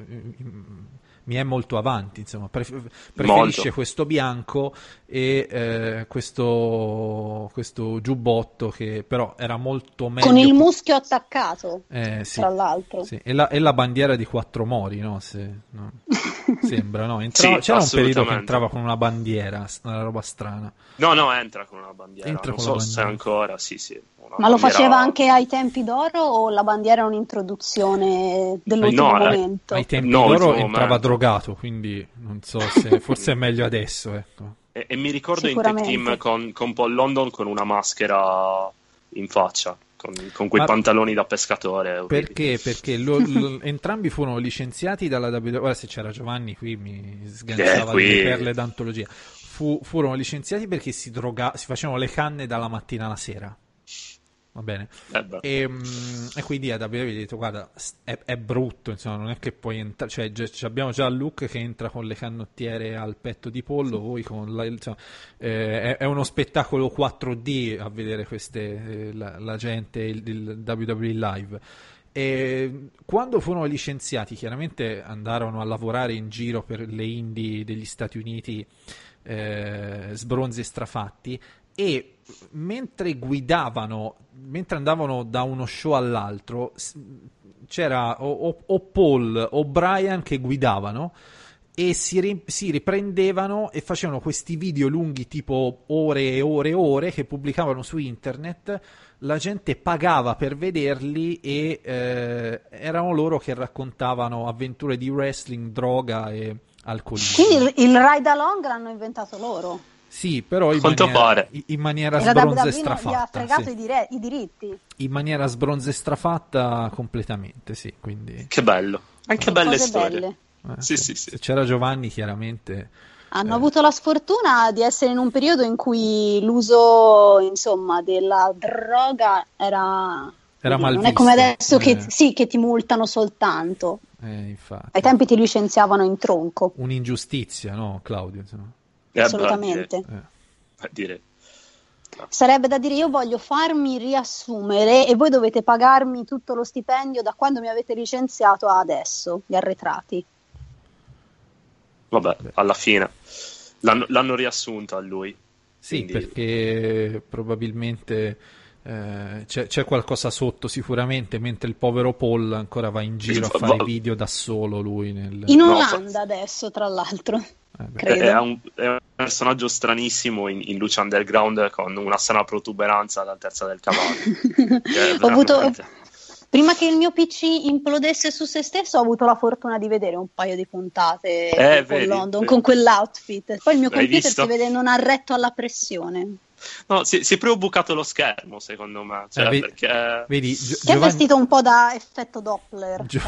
mi è molto avanti, insomma, pref- preferisce Molto. questo bianco e eh, questo, questo giubbotto che però era molto meglio. Con il muschio attaccato, Eh, sì. tra l'altro. Sì, E, la, e la bandiera di quattro mori, no? Se, no. Sembra, no? Entrava- Sì, c'era un periodo che entrava con una bandiera, una roba strana. No, no, entra con una bandiera. Entra non con so la se bandiera. ancora, sì, sì. Ma lo bandiera- faceva anche ai tempi d'oro o la bandiera è un'introduzione dell'ultimo No, eh, momento? Ai tempi No, d'oro entrava momento. drogato, quindi non so se forse è meglio adesso, ecco. E, e mi ricordo in tech team con, con Paul London con una maschera in faccia, con, con quei Ma- pantaloni da pescatore. Perché? Perché lo- lo- entrambi furono licenziati dalla WWE. Ora, se c'era Giovanni qui mi sganciava Eh, qui- delle perle d'antologia. Fu- furono licenziati perché si, droga- si facevano le canne dalla mattina alla sera. Va bene. Eh. E, mm, e quindi a WWE gli ho detto: Guarda, è, è brutto, insomma, non è che puoi entrare. Cioè, già- ci abbiamo già Luke che entra con le canottiere al petto di pollo. Voi con la, insomma, eh, è, è uno spettacolo 4D a vedere queste, eh, la, la gente, il, il WWE Live. E quando furono licenziati, chiaramente andarono a lavorare in giro per le indie degli Stati Uniti, eh, sbronzi e strafatti. E mentre guidavano, mentre andavano da uno show all'altro, c'era o, o- o Paul o Brian che guidavano e si, ri- si riprendevano e facevano questi video lunghi tipo ore e ore e ore che pubblicavano su internet la gente pagava per vederli e eh, erano loro che raccontavano avventure di wrestling, droga e alcolismo. Quindi il, il ride along l'hanno inventato loro. Sì, però in Quanto maniera, pare. in maniera E la sbronza e WWE non gli ha strafatta. fregato sì. i, dire- i diritti. In maniera sbronza e strafatta completamente, sì. Quindi, Che bello. Anche Sono belle storie. belle. eh, Sì, se- sì. Se c'era Giovanni, chiaramente. Hanno Eh. avuto la sfortuna di essere in un periodo in cui l'uso, insomma, della droga era... Era non mal è come adesso che, Eh. sì, che ti multano soltanto. Eh, infatti. Ai tempi ti licenziavano in tronco, Un'ingiustizia, no, Claudio? Insomma. Eh, beh, assolutamente. Eh. direi- eh, direi. Sarebbe da dire io voglio farmi riassumere e voi dovete pagarmi tutto lo stipendio da quando mi avete licenziato a adesso, gli arretrati. Vabbè, alla fine l'hanno, l'hanno riassunto a lui. Sì, Quindi- perché probabilmente eh, c'è, c'è qualcosa sotto sicuramente, mentre il povero Paul ancora va in giro a fare video da solo lui. Nel... In No, Olanda adesso, tra l'altro. Eh. È, è un, è un personaggio stranissimo in, in luce underground con una strana protuberanza all'altezza del cavallo. Ho avuto- Prima che il mio PC implodesse su se stesso, ho avuto la fortuna di vedere un paio di puntate Eh, con vedi, London vedi. con quell'outfit. Poi il mio L'hai computer visto? si vede non ha retto alla pressione. No, si, si è proprio bucato lo schermo, secondo me. Cioè, Eh, vedi- perché... Vedi, Gio- Si è Giovanni, vestito un po' da effetto Doppler, Gio-.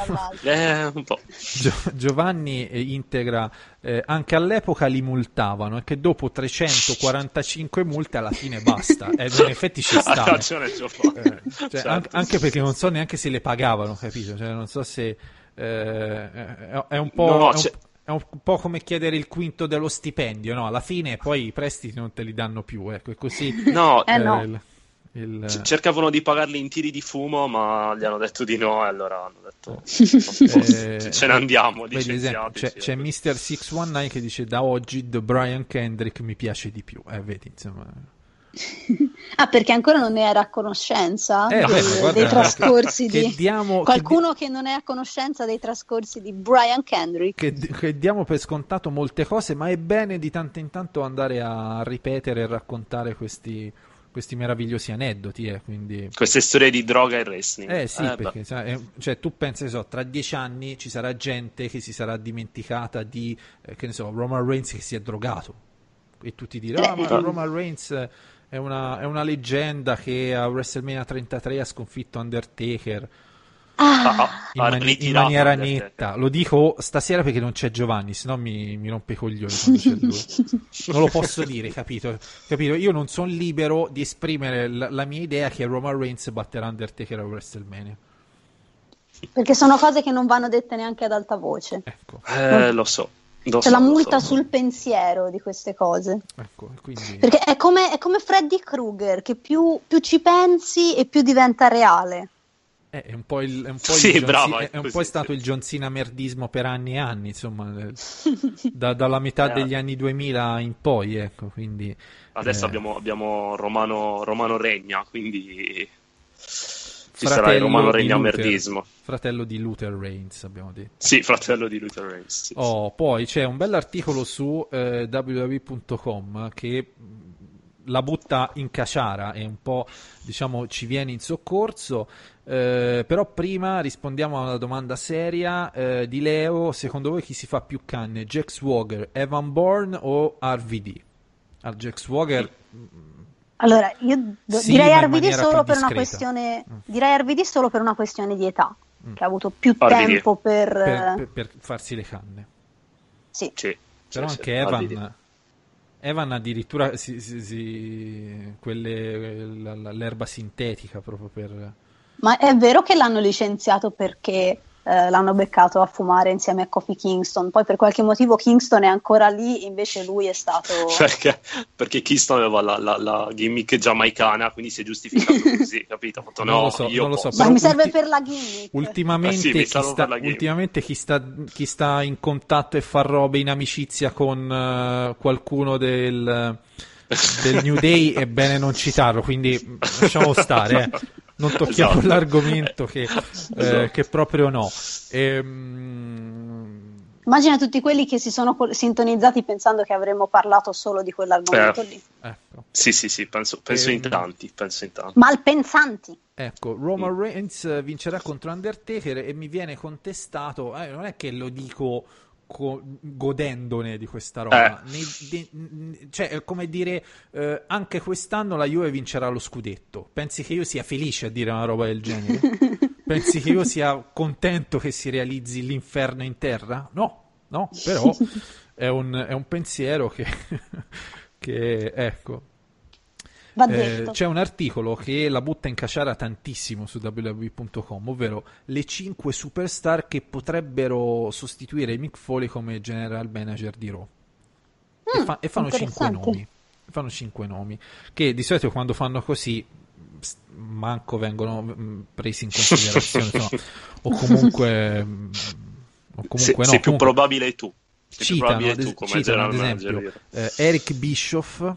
Eh, un po'. Gio- Giovanni eh, integra eh, anche all'epoca li multavano e che dopo 345 multe alla fine basta. E in effetti ci sta. Eh, cioè, Certo. an- anche perché non so neanche se le pagavano, capito? Cioè, non so se eh, è, è un po', No, è un- è po' come chiedere il quinto dello stipendio, no? Alla fine poi i prestiti non te li danno più, ecco, e così No, Eh, no. il- il- c- cercavano di pagarli in tiri di fumo, ma gli hanno detto di no, e allora hanno detto eh, ce ne andiamo, vedi, esempio, c'è, licenziateci. c'è Mr. 619 che dice da oggi The Brian Kendrick mi piace di più, eh, vedi, insomma. Ah, perché ancora non ne era a conoscenza Eh, dei, guarda, dei trascorsi che di... diamo- che Qualcuno che non è a conoscenza dei trascorsi di Brian Kendrick. che, che diamo per scontato molte cose, ma è bene di tanto in tanto andare a ripetere e raccontare questi, questi meravigliosi aneddoti. Eh, quindi... Queste storie di droga e wrestling. Eh sì, beh. perché eh, cioè, tu pensi, che so, tra dieci anni ci sarà gente che si sarà dimenticata di, eh, che ne so, Roman Reigns che si è drogato. E tutti diranno, ah, ma Eh. Roman Reigns è una, è una leggenda che a WrestleMania 33 ha sconfitto Undertaker. Ah, Ah, in, ha mani- in maniera netta. Lo dico stasera perché non c'è Giovanni, sennò mi, mi rompe i coglioni quando c'è lui. Non lo posso dire, capito? Capito? Io non sono libero di esprimere la, la mia idea che Roman Reigns batterà Undertaker a WrestleMania. Perché sono cose che non vanno dette neanche ad alta voce. Ecco, Eh, lo so. Lo C'è so, la multa so. sul pensiero di queste cose. ecco, quindi... Perché è come, è come Freddy Krueger, che più, più ci pensi e più diventa reale. Eh, È un po' il, è un po' Sì, il John brava, Cena- è è un così, po' stato il John Cena merdismo per anni e anni, insomma, eh, da- dalla metà Eh. degli anni 2000 in poi, ecco, quindi... Adesso eh, abbiamo, abbiamo Romano, Romano Regna, quindi ci fratello sarà il Romano Luther, merdismo. Fratello di Luther Reigns, abbiamo detto. Sì, fratello di Luther Reigns. sì, sì. Oh, poi c'è un bell'articolo su eh, www.com che la butta in caciara e un po' diciamo ci viene in soccorso. eh, però prima rispondiamo a una domanda seria eh, di Leo: secondo voi chi si fa più canne? Jack Swagger, Evan Bourne o RVD? Al Jack Swagger Allora, io do- Sì, direi maniera solo per una questione Mm. direi RVD solo per una questione di età, Mm. che ha avuto più RVD. tempo per, per, per- per farsi le canne. sì. Sì, Però sì, anche sì, Evan. Evan addirittura si, si- si- quelle, l'erba sintetica proprio per... Ma è vero che l'hanno licenziato perché eh, l'hanno beccato a fumare insieme a Kofi Kingston, poi per qualche motivo Kingston è ancora lì, invece lui è stato Perché, perché Keystone aveva la, la- la gimmick giamaicana, quindi si è giustificato così, capito? Fatto, Non no, lo so, io non lo so. Ma mi serve ulti- per la gimmick. Ultimamente, Eh sì, chi sta, la ultimamente chi, sta, chi sta in contatto e fa robe in amicizia con eh, qualcuno del, del New Day è bene non citarlo, quindi lasciamo stare, eh. non tocchiamo Esatto. l'argomento che, eh, Esatto. che proprio no. Ehm, Immagina tutti quelli che si sono col- sintonizzati pensando che avremmo parlato solo di quell'argomento Eh. lì. ecco. Sì, sì, sì, penso, penso in Ehm. tanti, penso in tanti. Malpensanti. Ecco, Roman Reigns eh, vincerà contro Undertaker e mi viene contestato, eh, non è che lo dico co- godendone di questa roba, Eh. Ne- de- n- cioè è come dire eh, anche quest'anno la Juve vincerà lo scudetto. Pensi che io sia felice a dire una roba del genere? Pensi che io sia contento che si realizzi l'inferno in terra? No, no, però è un, è un pensiero che, che ecco. Va Eh, c'è un articolo che la butta in caciara tantissimo su www.com, ovvero le 5 superstar che potrebbero sostituire Mick Foley come general manager di Raw. e, Mm, fa- e fanno 5 interessante. nomi. Fanno 5 nomi. Che di solito quando fanno così manco vengono presi in considerazione, insomma, o comunque mm, o comunque Se- no, sei più comunque probabile tu. Sei più citano, probabile ad, tu come citano, ad esempio manager. eh, Eric Bischoff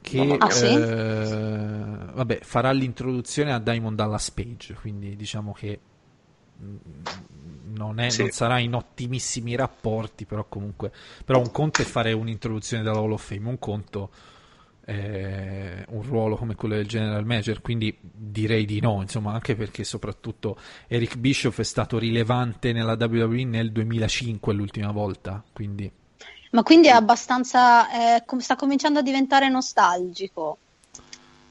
che. Ah, sì? eh, vabbè, farà l'introduzione a Diamond Dallas Page quindi diciamo che mm, non, è- Sì. non sarà in ottimissimi rapporti però comunque però un conto è fare un'introduzione dalla Hall of Fame un conto è un ruolo come quello del general manager quindi direi di no insomma anche perché soprattutto Eric Bischoff è stato rilevante nella WWE nel 2005 l'ultima volta quindi Ma quindi è abbastanza. eh, com- sta cominciando a diventare nostalgico.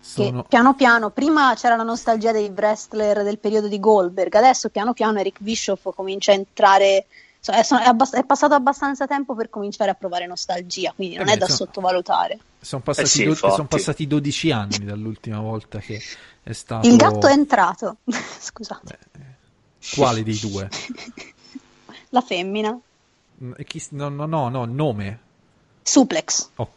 Che sono piano piano, prima c'era la nostalgia dei wrestler del periodo di Goldberg, adesso piano piano Eric Bischoff comincia a entrare. so- è, abbast- è passato abbastanza tempo per cominciare a provare nostalgia, quindi non Eh è beh, da insomma. sottovalutare. Sono passati, Eh sì, do- infatti. son passati 12 anni dall'ultima volta che è stato. Il gatto è entrato. Scusate. Quale dei due? La femmina. Chi- No, no, no, no, nome. Suplex. Ok.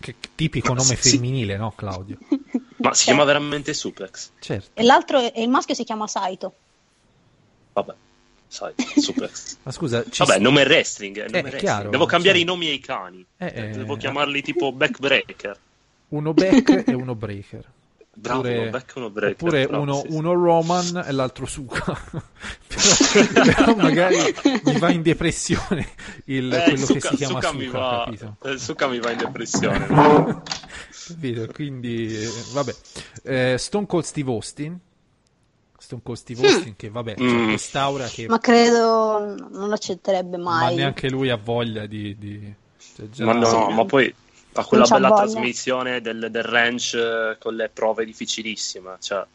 Che, che tipico nome Sì. femminile, no, Claudio? Ma si chiama veramente Suplex? Certo. E l'altro, è- e il maschio si chiama Saito. Vabbè, sai, Suplex. Ma scusa, ci Vabbè, nome wrestling. È nome Eh, wrestling. chiaro, Devo cambiare cioè- i nomi ai cani. Eh, eh, Devo chiamarli tipo Backbreaker. uno back e uno breaker. Bravo, Oppure- uno back e uno breaker. Oppure bravo, uno, sì, uno Roman e l'altro Suka. però, però magari mi va in depressione il, Eh, quello che Suka- si chiama Suka Suka, mi va, capito? eh, Suka mi va in depressione. Capito? Quindi, eh, vabbè. Eh, Stone Cold Steve Austin. Stone Cold Steve Austin, che vabbè, Mm. quest'aura che Ma credo non accetterebbe ma mai. neanche lui ha voglia di... di- cioè, già- ma no, ma poi ha quella bella voglia. trasmissione del, del ranch eh, con le prove difficilissime. Cioè,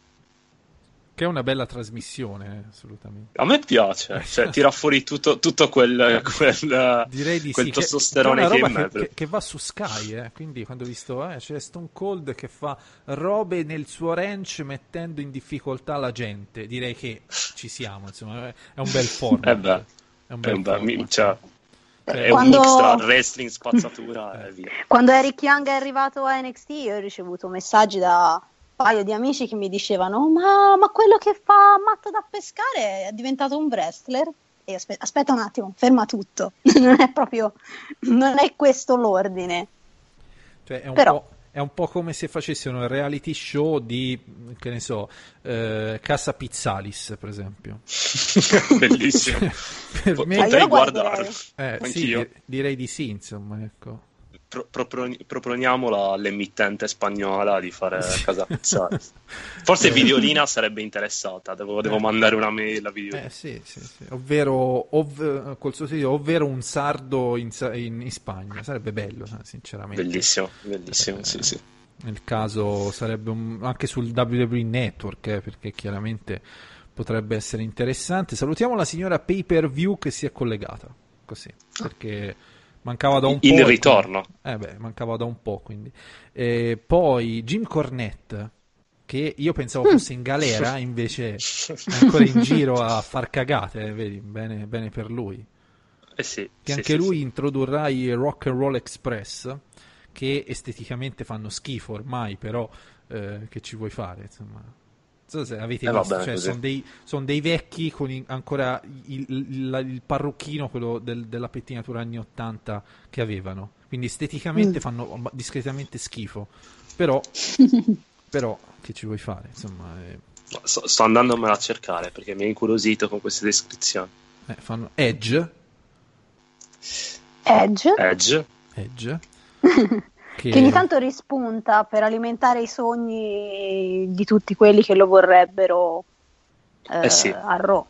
Che è una bella trasmissione, eh, assolutamente. A me piace, cioè tira fuori tutto, tutto quel, quel, Direi di quel sì, che- testosterone che, è che, che, che- che va su Sky, eh, quindi quando ho visto eh, c'è Stone Cold che fa robe nel suo ranch mettendo in difficoltà la gente, direi che ci siamo, insomma, è è un bel format. Eh beh, è un è, bel un bel- mi- cioè, è Quando- un mix tra wrestling, spazzatura e via. Quando Eric Young è arrivato a NXT, io ho ricevuto messaggi da un paio di amici che mi dicevano: Ma, ma quello che fa matto da pescare è diventato un wrestler? E aspe- aspetta un attimo, ferma tutto. non è proprio, non è questo l'ordine. Cioè, è un, Però- po', è un po' come se facessero un reality show di, che ne so, eh, Casa Pizzalis, per esempio. Bellissimo. per Po- me, Potrei lo guardarlo. eh, sì, direi di sì, insomma, ecco. Pro- proponi- proponiamola all'emittente spagnola di fare casa pizzale. Forse Eh. Videolina sarebbe interessata. Devo, devo Eh. mandare una mail a Videolina. Eh, sì, sì, sì. Ovvero, ov- col suo titolo, ovvero un sardo in, in- in Spagna. Sarebbe bello, eh, sinceramente. Bellissimo, bellissimo. Eh, Sì, sì. Nel caso sarebbe un- anche sul WWE Network, eh, perché chiaramente potrebbe essere interessante. Salutiamo la signora Pay Per View che si è collegata. Così, perché mancava da un po'. In e ritorno. quindi- eh beh, mancava da un po', quindi. Eh, poi Jim Cornette, che io pensavo fosse in galera, invece è ancora in giro a far cagate, eh, vedi, bene, bene per lui Eh sì, che sì, anche sì, lui introdurrà i Rock and Roll Express che esteticamente fanno schifo ormai però eh, che ci vuoi fare insomma so se avete Eh, visto bene cioè, sono dei, son dei vecchi con i- ancora il, il- il parrucchino quello del- della pettinatura anni 80 che avevano. Quindi esteticamente Mm. fanno discretamente schifo. Però però che ci vuoi fare? Insomma eh, Sto, sto andandomela a cercare perché mi ha incuriosito con queste descrizioni. eh, fanno Edge? Edge, Edge, Edge che ogni tanto rispunta per alimentare i sogni di tutti quelli che lo vorrebbero eh, Eh sì. a Raw.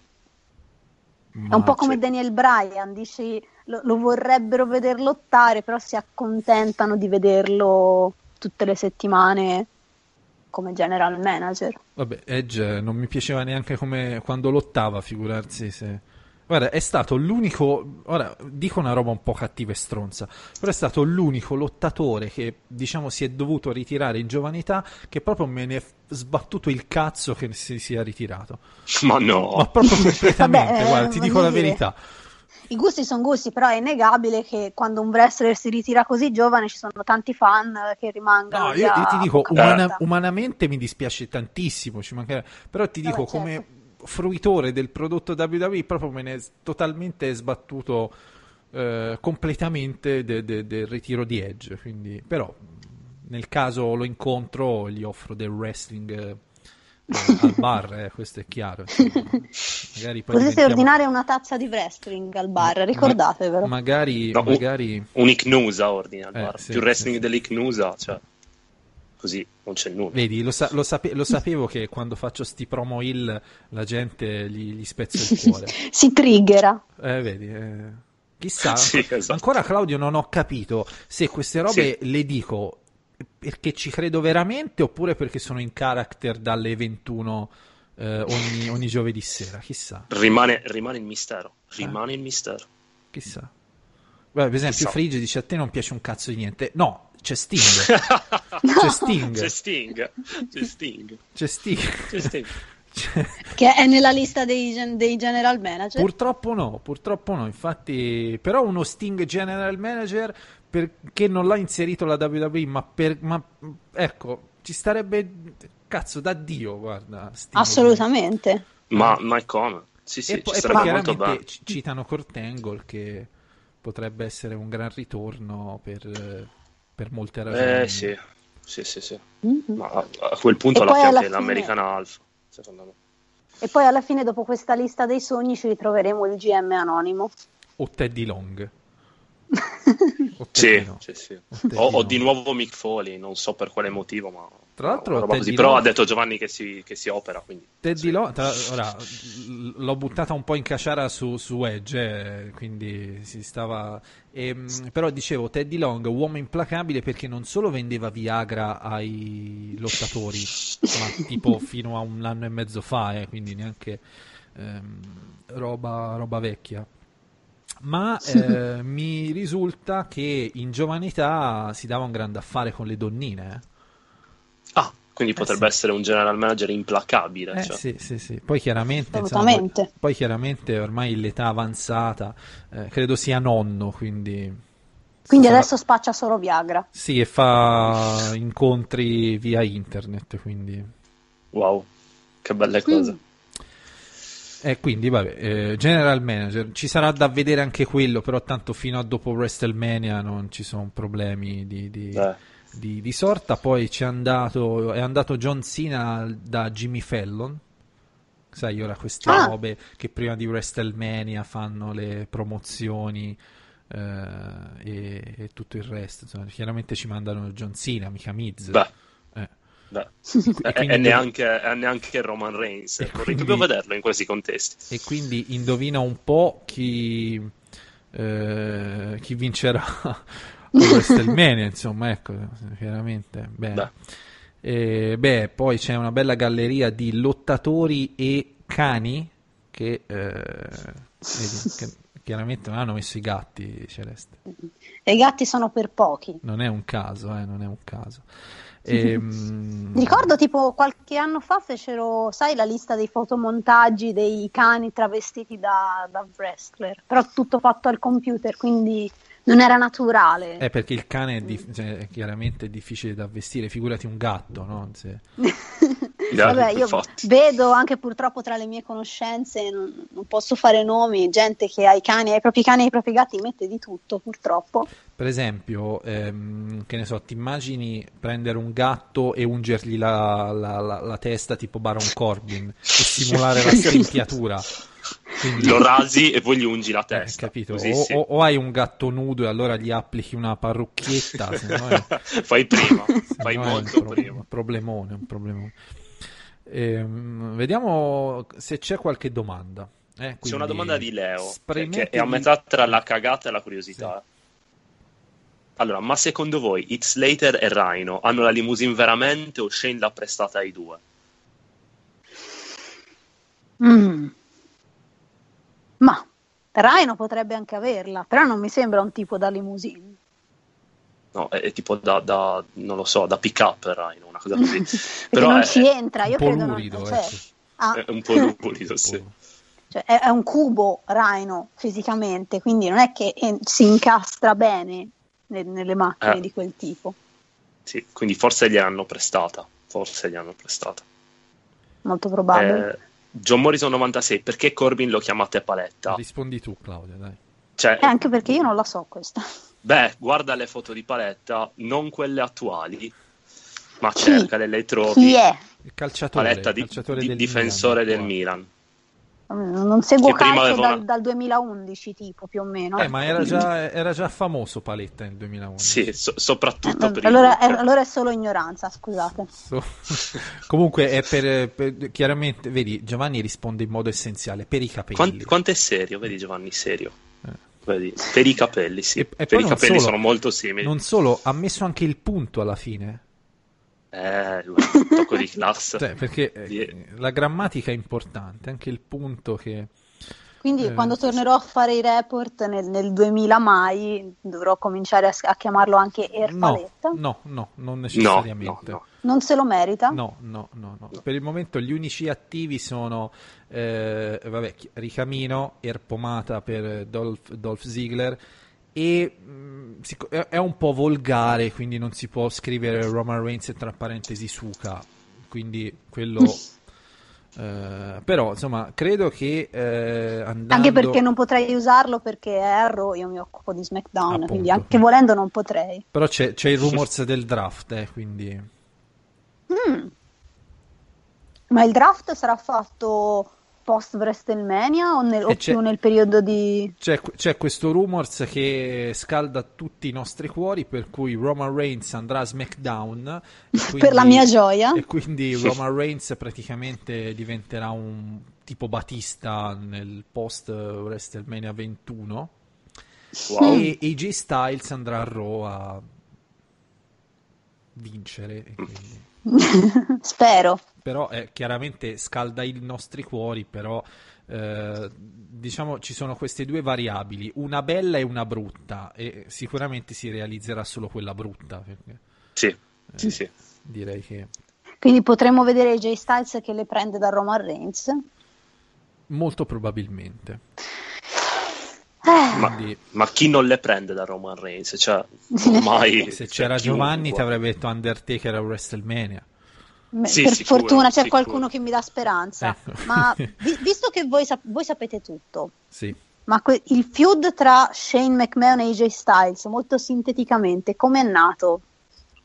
È ma- un po' come. Daniel Bryan, dici lo, lo vorrebbero veder lottare, però si accontentano di vederlo tutte le settimane come general manager. Vabbè, Edge non mi piaceva neanche come quando lottava, figurarsi se... Guarda, è stato l'unico, ora dico una roba un po' cattiva e stronza, però è stato l'unico lottatore che, diciamo, si è dovuto ritirare in giovane età che proprio me ne è sbattuto il cazzo che si sia ritirato. ma no, Ma proprio completamente, Vabbè, guarda, ti dico voglio la dire, verità. I gusti sono gusti, però è innegabile che quando un wrestler si ritira così giovane ci sono tanti fan che rimangono. No, io, io ti dico, umana- umanamente mi dispiace tantissimo, ci mancherebbe. però ti Vabbè, dico certo. Fruitore del prodotto WWE proprio me ne è totalmente sbattuto eh, completamente de- de- del ritiro di Edge, quindi, però nel caso lo incontro gli offro del wrestling eh, al bar, eh, questo è chiaro. Magari poi Potete diventiamo- ordinare una tazza di wrestling al bar, ricordatevelo. Ma- magari, No, un- magari un Icnusa ordina al Eh, bar. sì, Più wrestling sì. dell'Icnusa, cioè, così non c'è nulla. Vedi, lo, sa- lo sape- lo sapevo che quando faccio sti promo hill la gente gli, gli spezza il cuore. si triggera. Eh, vedi, eh, chissà, Sì, esatto. ancora Claudio non ho capito se queste robe le dico perché ci credo veramente oppure perché sono in character dalle 21 eh, ogni, ogni giovedì sera, chissà, Rimane, rimane il mistero. Rimane il mistero. chissà. Beh, per esempio. Frigge dice a te non piace un cazzo di niente. No, c'è Sting, c'è Sting, C'è Sting. C'è Sting. c'è Sting. C'è Sting. C'è- Che è nella lista dei, gen- dei general manager. Purtroppo no, purtroppo no, infatti, però uno Sting General Manager perché non l'ha inserito la WWE, ma, per, ma ecco, ci starebbe, cazzo, da Dio, guarda, Sting. Assolutamente. Ma, ma è come? Sì, sì, e, ci e poi chiaramente bene. ci- citano Kurt Angle che potrebbe essere un gran ritorno per, eh, per molte ragioni. Eh sì, sì, sì, sì. Mhm. Ma a, a quel punto E fianca alla fine- dell'American Alpha, secondo me. E poi alla fine, dopo questa lista dei sogni, ci ritroveremo il GM anonimo. O Teddy Long. O Sì, Teddy Long. sì, sì. O O, o di nuovo Mick Foley, non so per quale motivo, ma Tra l'altro, così. Però Long- ha detto Giovanni che si, che si opera, quindi Teddy sì. Long, tra- ora l'ho buttata un po' in caciara su, su Edge, eh, quindi si stava. ehm, però dicevo, Teddy Long, uomo implacabile perché non solo vendeva Viagra ai lottatori, ma tipo fino a un anno e mezzo fa, eh, quindi neanche ehm, roba, roba vecchia. Ma eh, mi risulta che in giovane età si dava un grande affare con le donnine. Ah, quindi Eh, potrebbe sì. essere un general manager implacabile. Eh, cioè. sì, sì, sì. Poi chiaramente, insomma, poi, poi chiaramente ormai l'età avanzata, eh, credo sia nonno, quindi Quindi Sarà- adesso spaccia solo Viagra. sì, e fa incontri via internet, quindi Wow, che belle cose. Mm. e quindi vabbè, eh, General Manager, ci sarà da vedere anche quello, però tanto fino a dopo WrestleMania non ci sono problemi di, di- Eh. Di- di sorta. Poi c'è andato, è andato John Cena da Jimmy Fallon. Sai, ora queste Ah. robe che prima di WrestleMania fanno le promozioni eh, e, e tutto il resto. Insomma, chiaramente ci mandano John Cena, mica Miz. Beh, Eh. beh. E E, quindi- e neanche, e neanche Roman Reigns. E Vorrei quindi- proprio vederlo in questi contesti. E quindi indovina un po' chi, eh, chi vincerà WrestleMania, insomma, ecco, chiaramente. Bene. Beh. E, beh, poi c'è una bella galleria di lottatori e cani che, eh, vedi, che chiaramente non hanno messo i gatti, Celeste. E i gatti sono per pochi. Non è un caso, eh, non è un caso. Ehm, Mi ricordo tipo qualche anno fa fecero, sai, la lista dei fotomontaggi dei cani travestiti da, da wrestler, però tutto fatto al computer, quindi non era naturale. Eh, perché il cane è, dif- cioè, è chiaramente difficile da vestire, figurati un gatto, no? Se- Vabbè, io vedo anche purtroppo tra le mie conoscenze, non, non posso fare nomi, gente che ha i cani, ha i propri cani e i propri gatti, mette di tutto purtroppo. Per esempio, ehm, che ne so, ti immagini prendere un gatto e ungergli la, la- la- la testa tipo Baron Corbin e simulare la stempiatura. Quindi- Lo rasi e poi gli ungi la eh, testa. capito? Così O, sì. o- o hai un gatto nudo e allora gli applichi una parrucchietta, se no è, Fai prima, se fai un, molto pro- prima. un problemone, un problemone. Ehm, vediamo se c'è qualche domanda. eh, C'è una domanda di Leo, che- è a metà tra la cagata e la curiosità. Allora, ma secondo voi Heath Slater e Rhino hanno la limousine veramente o Shane l'ha prestata ai due? Mm. Ma Rhino potrebbe anche averla, però non mi sembra un tipo da limousine. No, è, è tipo da, da- non lo so, da pick up Rhino, una cosa così. Però non è, ci entra, io credo non lurido, cioè, ecco. ha- è un po' lubrido, sì. cioè, è, è un cubo Rhino fisicamente, quindi non è che eh, si incastra bene ne- nelle macchine Eh. di quel tipo. Sì, quindi forse gliel'hanno prestata, forse gliel'hanno prestata. Molto probabile. Eh, John Morrison 96, perché Corbin lo chiamate paletta? Rispondi tu, Claudia, dai. Cioè, Eh, anche perché io non la so questa. beh, guarda le foto di paletta, non quelle attuali, ma cercale, le trovi. Chi è? Il calciatore, Paletta il di, calciatore di- del difensore Milan, del Milan. Non seguo calcio dal, una- dal 2011, tipo più o meno. Eh, ma era già, era già famoso Paletta nel 2011. Sì, so- soprattutto Eh, allora, è, allora è solo ignoranza, scusate. So- Comunque è per, per- chiaramente, vedi, Giovanni risponde in modo essenziale per i capelli. Quanto, quanto è serio, vedi Giovanni, serio. Eh. Vedi, per i capelli, sì. E- e per i capelli solo- sono molto simili. Non solo, ha messo anche il punto alla fine. Eh, un tocco di classe. Cioè, perché eh, Di- la grammatica è importante, anche il punto che... Quindi Eh, quando tornerò a fare i report nel, nel 2000 mai dovrò cominciare a, a chiamarlo anche Erpaletta. no, no, non No, necessariamente. no, no. Non se lo merita? No, no, no, no. Per il momento gli unici attivi sono eh, vabbè, Ricamino, Erpomata per Dolph, Dolph Ziggler e mh, sic- è un po' volgare, quindi non si può scrivere Roman Reigns e tra parentesi Suka, quindi quello... eh, però insomma credo che eh, andando Anche perché non potrei usarlo perché è Arrow, io mi occupo di SmackDown, Appunto. quindi anche volendo non potrei. però c'è, c'è il rumors del draft eh, quindi Mm. Ma il draft sarà fatto post WrestleMania o, nel, o più nel periodo di... C'è, c'è questo rumors che scalda tutti i nostri cuori, per cui Roman Reigns andrà a SmackDown. e per quindi- la mia gioia? E quindi Roman Reigns praticamente diventerà un tipo Batista nel post WrestleMania 21. Wow. E AJ Styles andrà a Raw a vincere. e quindi- Spero. Però eh, chiaramente scalda i nostri cuori, però eh, diciamo ci sono queste due variabili, una bella e una brutta, e sicuramente si realizzerà solo quella brutta, perché Sì, sì, sì. direi che Quindi potremmo vedere AJ Styles che le prende da Roman Reigns. molto probabilmente. Eh, Ma, ma chi non le prende da Roman Reigns? Cioè, ormai se c'era. Giovanni ti avrebbe detto Undertaker a WrestleMania. me- Sì, per sicuro, fortuna c'è sicuro. qualcuno che mi dà speranza. Ecco. Ma vi- visto che voi, sap- voi sapete tutto, Sì. ma que- il feud tra Shane McMahon e AJ Styles, molto sinteticamente, come è nato?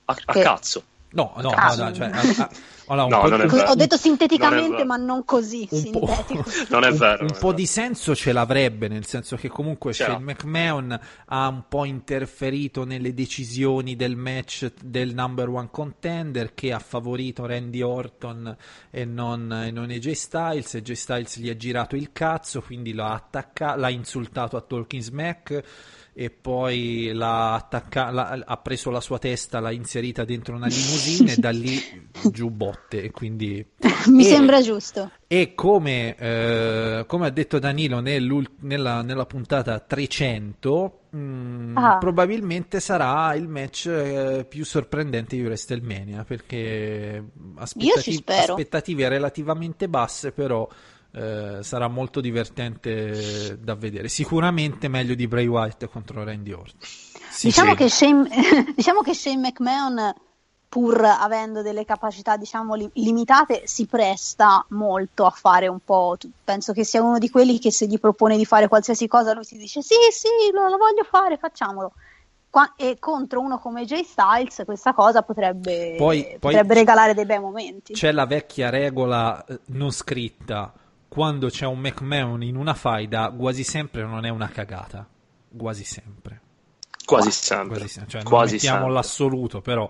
A, a cazzo. No, no, Ah. no, no, cioè, a- a- allora, un No, po'- non. Ho detto Non sinteticamente, vero. ma non così un po'. Non è un- vero, un non po' di senso ce l'avrebbe, nel senso che comunque. Shane McMahon ha un po' interferito nelle decisioni del match del number one contender che ha favorito Randy Orton e non, e non AJ Styles. AJ Styles gli ha girato il cazzo, quindi l'ha, attacca- l'ha insultato a Talking Smack e poi l'ha attacca- l'ha- ha preso la sua testa, l'ha inserita dentro una limousine e da lì giù botte. E quindi Mi E- sembra giusto. e come, eh, come ha detto Danilo nella, nella puntata 300, mh, Ah. probabilmente sarà il match eh, più sorprendente di WrestleMania perché aspettati- spero. aspettative relativamente basse, però eh, sarà molto divertente da vedere. Sicuramente meglio di Bray Wyatt contro Randy Orton. Sì, diciamo, sì. Che Shane, diciamo che Shane McMahon, pur avendo delle capacità diciamo li- limitate, si presta molto a fare un po'. Penso che sia uno di quelli che se gli propone di fare qualsiasi cosa, lui si dice: Sì, sì, lo, lo voglio fare, facciamolo. Qua- e contro uno come Jay Styles, questa cosa potrebbe, Poi- poi potrebbe regalare dei bei momenti. c'è la vecchia regola eh, non scritta quando c'è un McMahon in una faida quasi sempre non è una cagata quasi sempre Quasi sempre. quasi sempre cioè non Quasi mettiamo sempre. l'assoluto però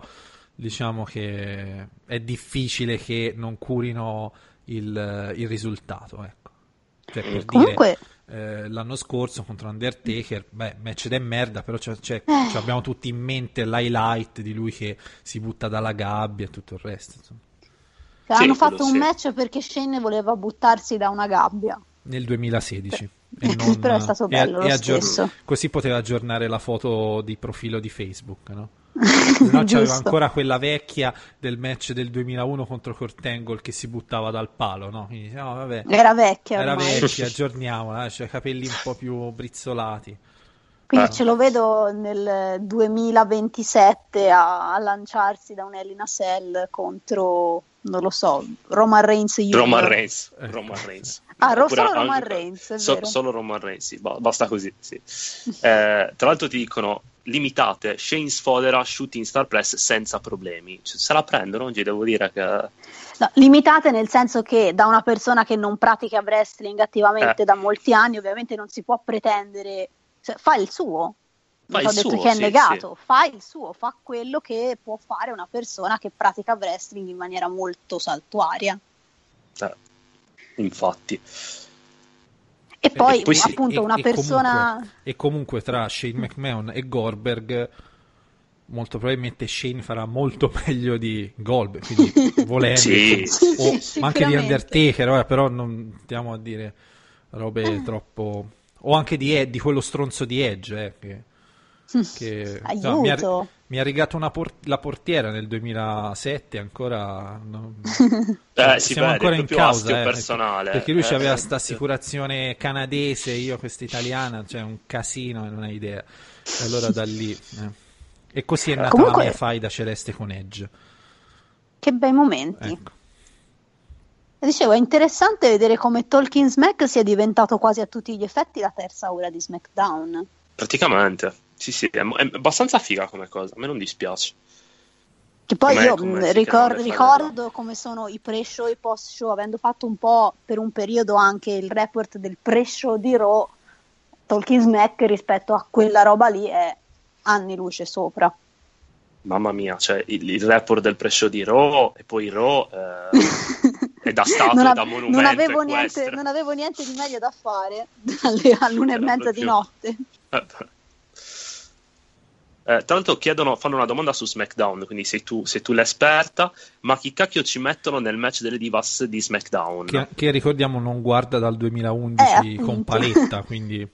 diciamo che è difficile che non curino il, il risultato ecco cioè per Comunque, dire eh, l'anno scorso contro Undertaker beh match de merda però c'è- c'è- Eh. abbiamo tutti in mente l'highlight di lui che si butta dalla gabbia e tutto il resto insomma. Sì, hanno fatto un sì. match perché Shane voleva buttarsi da una gabbia. nel 2016 Eh, e non- però è stato e- bello e lo aggiorn- stesso. così poteva aggiornare la foto di profilo di Facebook no? No c'aveva ancora quella vecchia del match del 2001 contro Kurt Angle che si buttava dal palo no? Quindi, no, vabbè, Era vecchia era vecchia aggiorniamola i capelli un po' più brizzolati Quindi Eh. ce lo vedo nel 2027 a, a lanciarsi da un Hell in a Cell contro, non lo so, Roman Reigns Jr. Roman Reigns. Eh. Roman Reigns. Ah, ro- Oppure solo Roman anche- Reigns, è so- vero. solo Roman Reigns, sì, ba- basta così. Sì. Eh, tra l'altro ti dicono limitate, Shane sfodera Shooting Star Press senza problemi. Cioè, se la prendono oggi devo dire che... No, limitate nel senso che da una persona che non pratica wrestling attivamente Eh. da molti anni ovviamente non si può pretendere, cioè, fa il suo. Fa Non ho il detto suo, che è sì, negato, fa il suo, fa quello che può fare una persona che pratica wrestling in maniera molto saltuaria. eh, infatti. E poi, poi sì, appunto E- una e persona... comunque, e comunque tra Shane McMahon e Goldberg molto probabilmente Shane farà molto meglio di Goldberg quindi volendo Sì, sì, o- sì, ma anche di. Undertaker ora, però non stiamo a dire robe troppo o anche di, Ed- di quello stronzo di Edge eh, che, che- no, mi, ha, mi ha rigato una por- la portiera nel 2007 ancora non- Eh, si siamo vede, ancora in causa eh, personale. perché lui Eh, aveva eh, sta assicurazione canadese io questa italiana cioè un casino e non hai idea e allora da lì eh. e così è nata Comunque- la mia faida celeste con Edge Che bei momenti. ecco. Dicevo, è interessante vedere come Talking Smack sia diventato quasi a tutti gli effetti la terza ora di SmackDown. Praticamente. Sì, sì, è, è abbastanza figa come cosa. A me non dispiace. Che poi Com'è- io si ricor- ricordo come sono i pre-show e i post-show, avendo fatto un po' per un periodo anche il report del pre-show di Raw, Talking Smack rispetto a quella roba lì è anni luce sopra. Mamma mia, cioè il, il report del pre-show di Raw e poi Raw eh, è da è av- da monumento. non avevo niente, non avevo niente di meglio da fare alle, all'una e mezza di notte. Eh, tra l'altro chiedono, fanno una domanda su SmackDown, quindi sei tu, sei tu l'esperta, ma chi cacchio ci mettono nel match delle divas di SmackDown? Che, che ricordiamo non guarda dal 2011 Eh, con paletta, quindi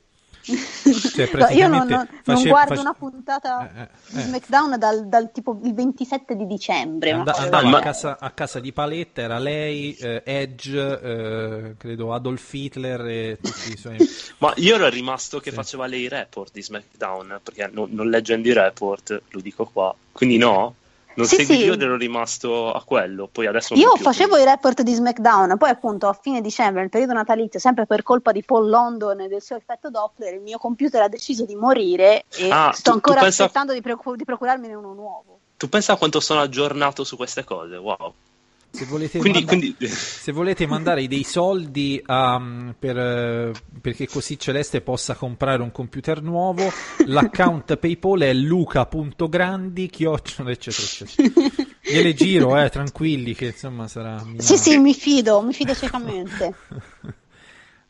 Cioè, No, io non, non- non face- guardo face- una puntata Eh, eh, di eh. SmackDown dal, dal tipo il 27 di dicembre. And- del ma- a, casa, a casa di Paletta, era lei, eh, Edge, eh, credo Adolf Hitler e tutti i suoi... Ma io ero rimasto che Sì. faceva lei i report di SmackDown, perché non, non leggendo i report, lo dico qua, quindi no, non Sì, segui sì. io ed ero rimasto a quello, poi adesso Io più, facevo quindi- i report di SmackDown, poi appunto a fine dicembre, nel periodo natalizio, sempre per colpa di Paul London e del suo effetto Doppler, il mio computer ha deciso di morire e Ah, sto tu- tu ancora pensa- aspettando di, procu- di procurarmene uno nuovo. Tu pensa a quanto sono aggiornato su queste cose, wow. Se volete, Quindi, manda- quindi... se volete mandare dei soldi a- per, eh, perché così Celeste possa comprare un computer nuovo, l'account PayPal è luca.grandi, chiocciola, eccetera, eccetera. Gliele giro, eh, tranquilli, che insomma sarà... Sì, sì, mi fido, mi fido ciecamente.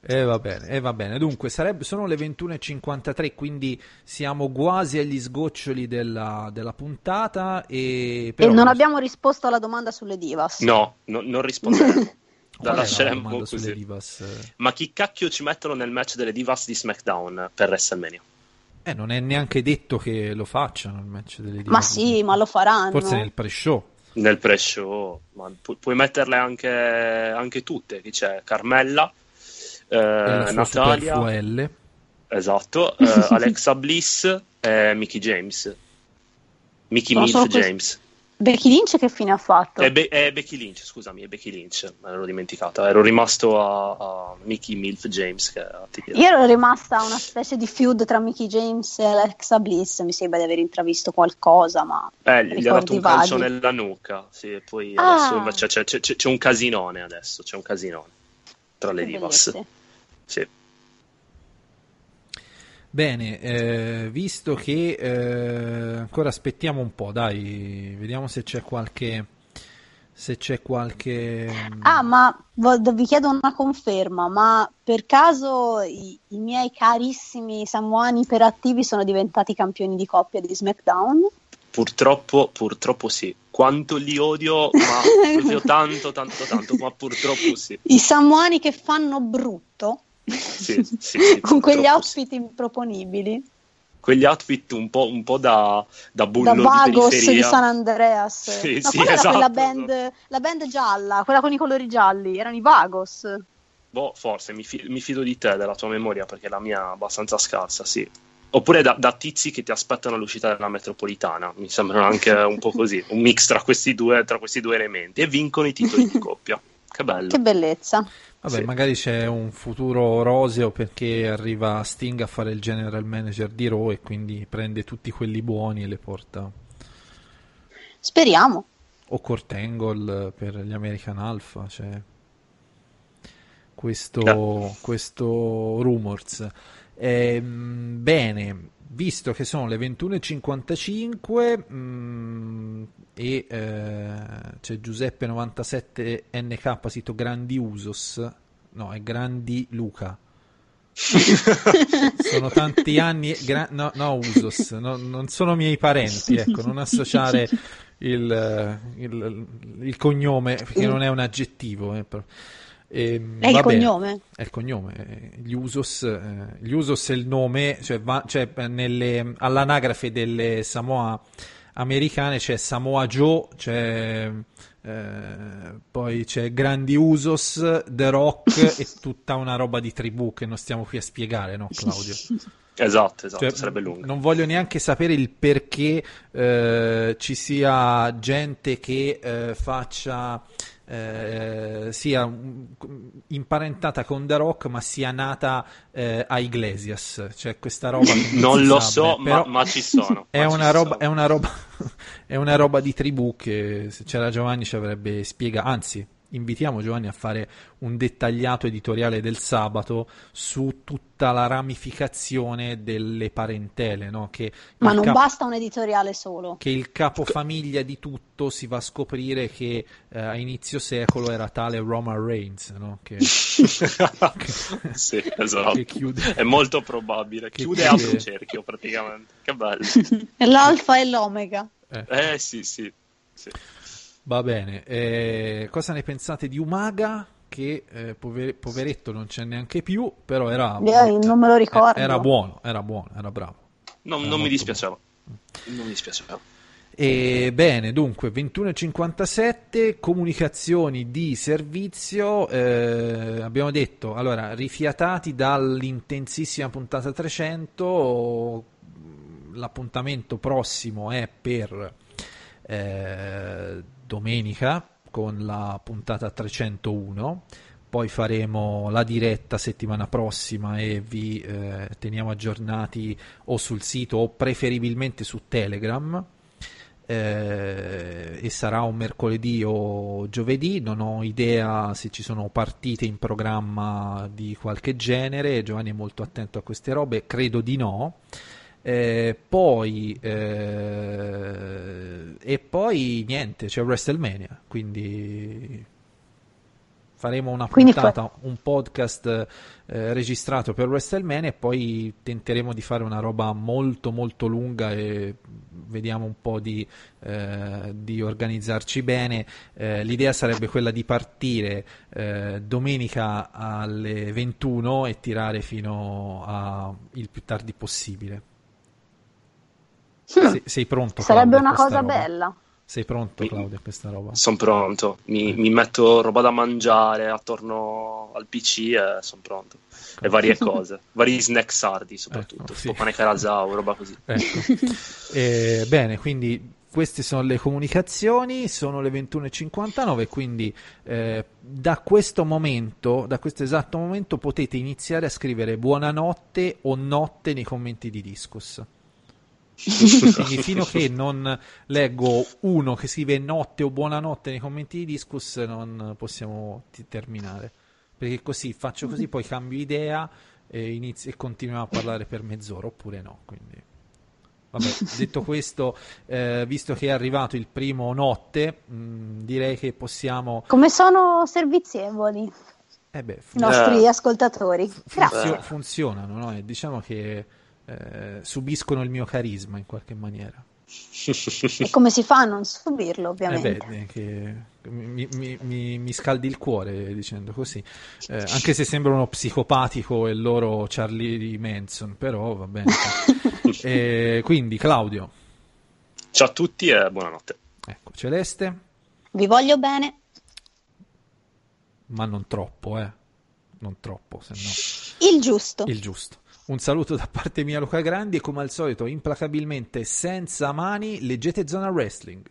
E va bene, e va bene. Dunque, sarebbe, sono le 21.53, quindi siamo quasi agli sgoccioli della, della puntata. E, però, e non abbiamo risposto alla domanda sulle divas. No, no- non è la lasceremo così. sulle divas? Ma chi cacchio ci mettono nel match delle divas di SmackDown per WrestleMania? Eh, non è neanche detto che lo facciano il match delle divas. Ma sì, ma lo faranno. Forse nel pre-show. Nel pre-show, ma pu- puoi metterle anche, anche tutte. Chi c'è? Carmella, eh, Natalia, FUL. esatto, eh, Alexa Bliss e Mickey James. Mickey solo questi- James. Becky Lynch che fine ha fatto? E, Be- e Becky Lynch, scusami, è Becky Lynch, me l'ero dimenticata. Ero rimasto a, a Mickey Milf James. Che. Io ero rimasta a una specie di feud tra Mickey James e Alexa Bliss, mi sembra di aver intravisto qualcosa, ma Eh, gli ha dato un calcio nella nuca. Sì, poi Ah. adesso c'è- c'è- c'è un casinone adesso. C'è un casinone tra le divas. Sì. Bene, eh, visto che eh, ancora aspettiamo un po', dai, vediamo se c'è qualche. Se c'è qualche. Ah, ma vi chiedo una conferma, ma per caso i, i miei carissimi samuani iperattivi sono diventati campioni di coppia di SmackDown? Purtroppo, purtroppo sì. Quanto li odio, ma proprio tanto, tanto, tanto, ma purtroppo sì. I samuani che fanno brutto, Sì, sì, sì, con quegli outfit improponibili, Quegli outfit un po', un po' da, da bullo da di Vagos di periferia. San Andreas. Sì, no, sì, quella era esatto, quella band, la band gialla, quella con i colori gialli, erano i Vagos. Boh, forse mi, fi- mi fido di te, della tua memoria, perché la mia è abbastanza scarsa, sì. Oppure da, da tizi che ti aspettano all'uscita della metropolitana, mi sembrano anche un po' così, un mix tra questi due, tra questi due elementi, e vincono i titoli di coppia. Che bello. Che bellezza. Vabbè, Sì. magari c'è un futuro roseo perché arriva Sting a fare il general manager di Raw e quindi prende tutti quelli buoni e le porta. Speriamo. O Kurt Angle per gli American Alpha, cioè questo, Eh. questo rumors. Ehm, bene, visto che sono le 21.55 mm, e eh, c'è Giuseppe97 NK sito Grandi Usos, no, è Grandi Luca. Sono tanti anni, gra- no, no, Usos, no, non sono miei parenti, ecco, non associare il, eh, il- il cognome, perché non è un aggettivo. eh, però. Ehm, È il cognome? È il cognome, eh, gli Usos, eh, gli Usos è il nome, cioè, va- cioè, nelle- all'anagrafe delle Samoa americane c'è Samoa Joe, c'è, eh, poi c'è Grandi Usos, The Rock e tutta una roba di tribù che non stiamo qui a spiegare, no Claudio? Esatto, esatto, Cioè, sarebbe lungo. Non voglio neanche sapere il perché eh, ci sia gente che eh, faccia eh, sia imparentata con The Rock, ma sia nata eh, a Iglesias. Cioè, questa roba. Non lo so, ma, ma ci sono. È ma ci una, roba, sono. è, una roba, è una roba di tribù che se c'era Giovanni ci avrebbe spiegato. Anzi, invitiamo Giovanni a fare un dettagliato editoriale del sabato su tutta la ramificazione delle parentele, no? Che Ma il non cap- basta un editoriale solo. che il capofamiglia di tutto si va a scoprire che eh, a inizio secolo era tale Roman Reigns, no? Che, sì, esatto. che chiude. È molto probabile. Che Chiude chiude- apre un cerchio praticamente. Che bello. È l'alfa e l'omega. Eh sì, sì. sì. Va bene, eh, cosa ne pensate di Umaga? Che eh, pover- poveretto non c'è neanche più, però era, Io non me lo ricordo. eh, era buono, era buono, era bravo. Non, Era non mi dispiaceva. Non mi dispiaceva. E bene, dunque 21.57, comunicazioni di servizio, eh, abbiamo detto, allora, rifiatati dall'intensissima puntata 300, l'appuntamento prossimo è per eh, domenica con la puntata 301. Poi faremo la diretta settimana prossima e vi eh, teniamo aggiornati o sul sito o preferibilmente su Telegram. Eh, e sarà un mercoledì o giovedì. Non ho idea se ci sono partite in programma di qualche genere. Giovanni è molto attento a queste robe, credo di no. Eh, poi eh, e poi niente, c'è WrestleMania, quindi faremo una puntata, un podcast eh, registrato per WrestleMania e poi tenteremo di fare una roba molto molto lunga e vediamo un po' di, eh, di organizzarci bene. Eh, l'idea sarebbe quella di partire eh, domenica alle 21 e tirare fino a il più tardi possibile. Sei, sei pronto? Sarebbe Claudia, a una cosa roba? bella. Sei pronto, Claudia, a questa roba? Sono pronto. Mi, mi metto roba da mangiare attorno al PC e sono pronto. E varie cose. Vari snack sardi soprattutto. Ecco, sì. Tipo pane carazao, roba così. Ecco. Eh, bene, quindi queste sono le comunicazioni, sono le 21.59, quindi eh, da questo momento, da questo esatto momento, potete iniziare a scrivere buonanotte o notte nei commenti di Discus. Quindi fino a che non leggo uno che scrive notte o buonanotte nei commenti di Discus, non possiamo ti- terminare. Perché così faccio così, poi cambio idea e, inizio, e continuiamo a parlare per mezz'ora, oppure no. Quindi. Vabbè, detto questo, eh, visto che è arrivato il primo notte, mh, direi che possiamo. Come sono servizievoli Eh beh, i fun- nostri Eh. ascoltatori. Grazie. funzio- funzionano, no? Diciamo che eh, subiscono il mio carisma in qualche maniera. E come si fa a non subirlo, Eh ovviamente? beh, eh, che mi, mi- mi- mi scaldi il cuore dicendo così, Eh, anche se sembra uno psicopatico il loro Charlie Manson, però va bene. Eh, quindi Claudio, Ciao a tutti e buonanotte. ecco, Celeste, Vi voglio bene. ma non troppo, eh. Non troppo, se no. Il giusto. Il giusto. Un saluto da parte mia Luca Grandi e come al solito implacabilmente senza mani leggete Zona Wrestling.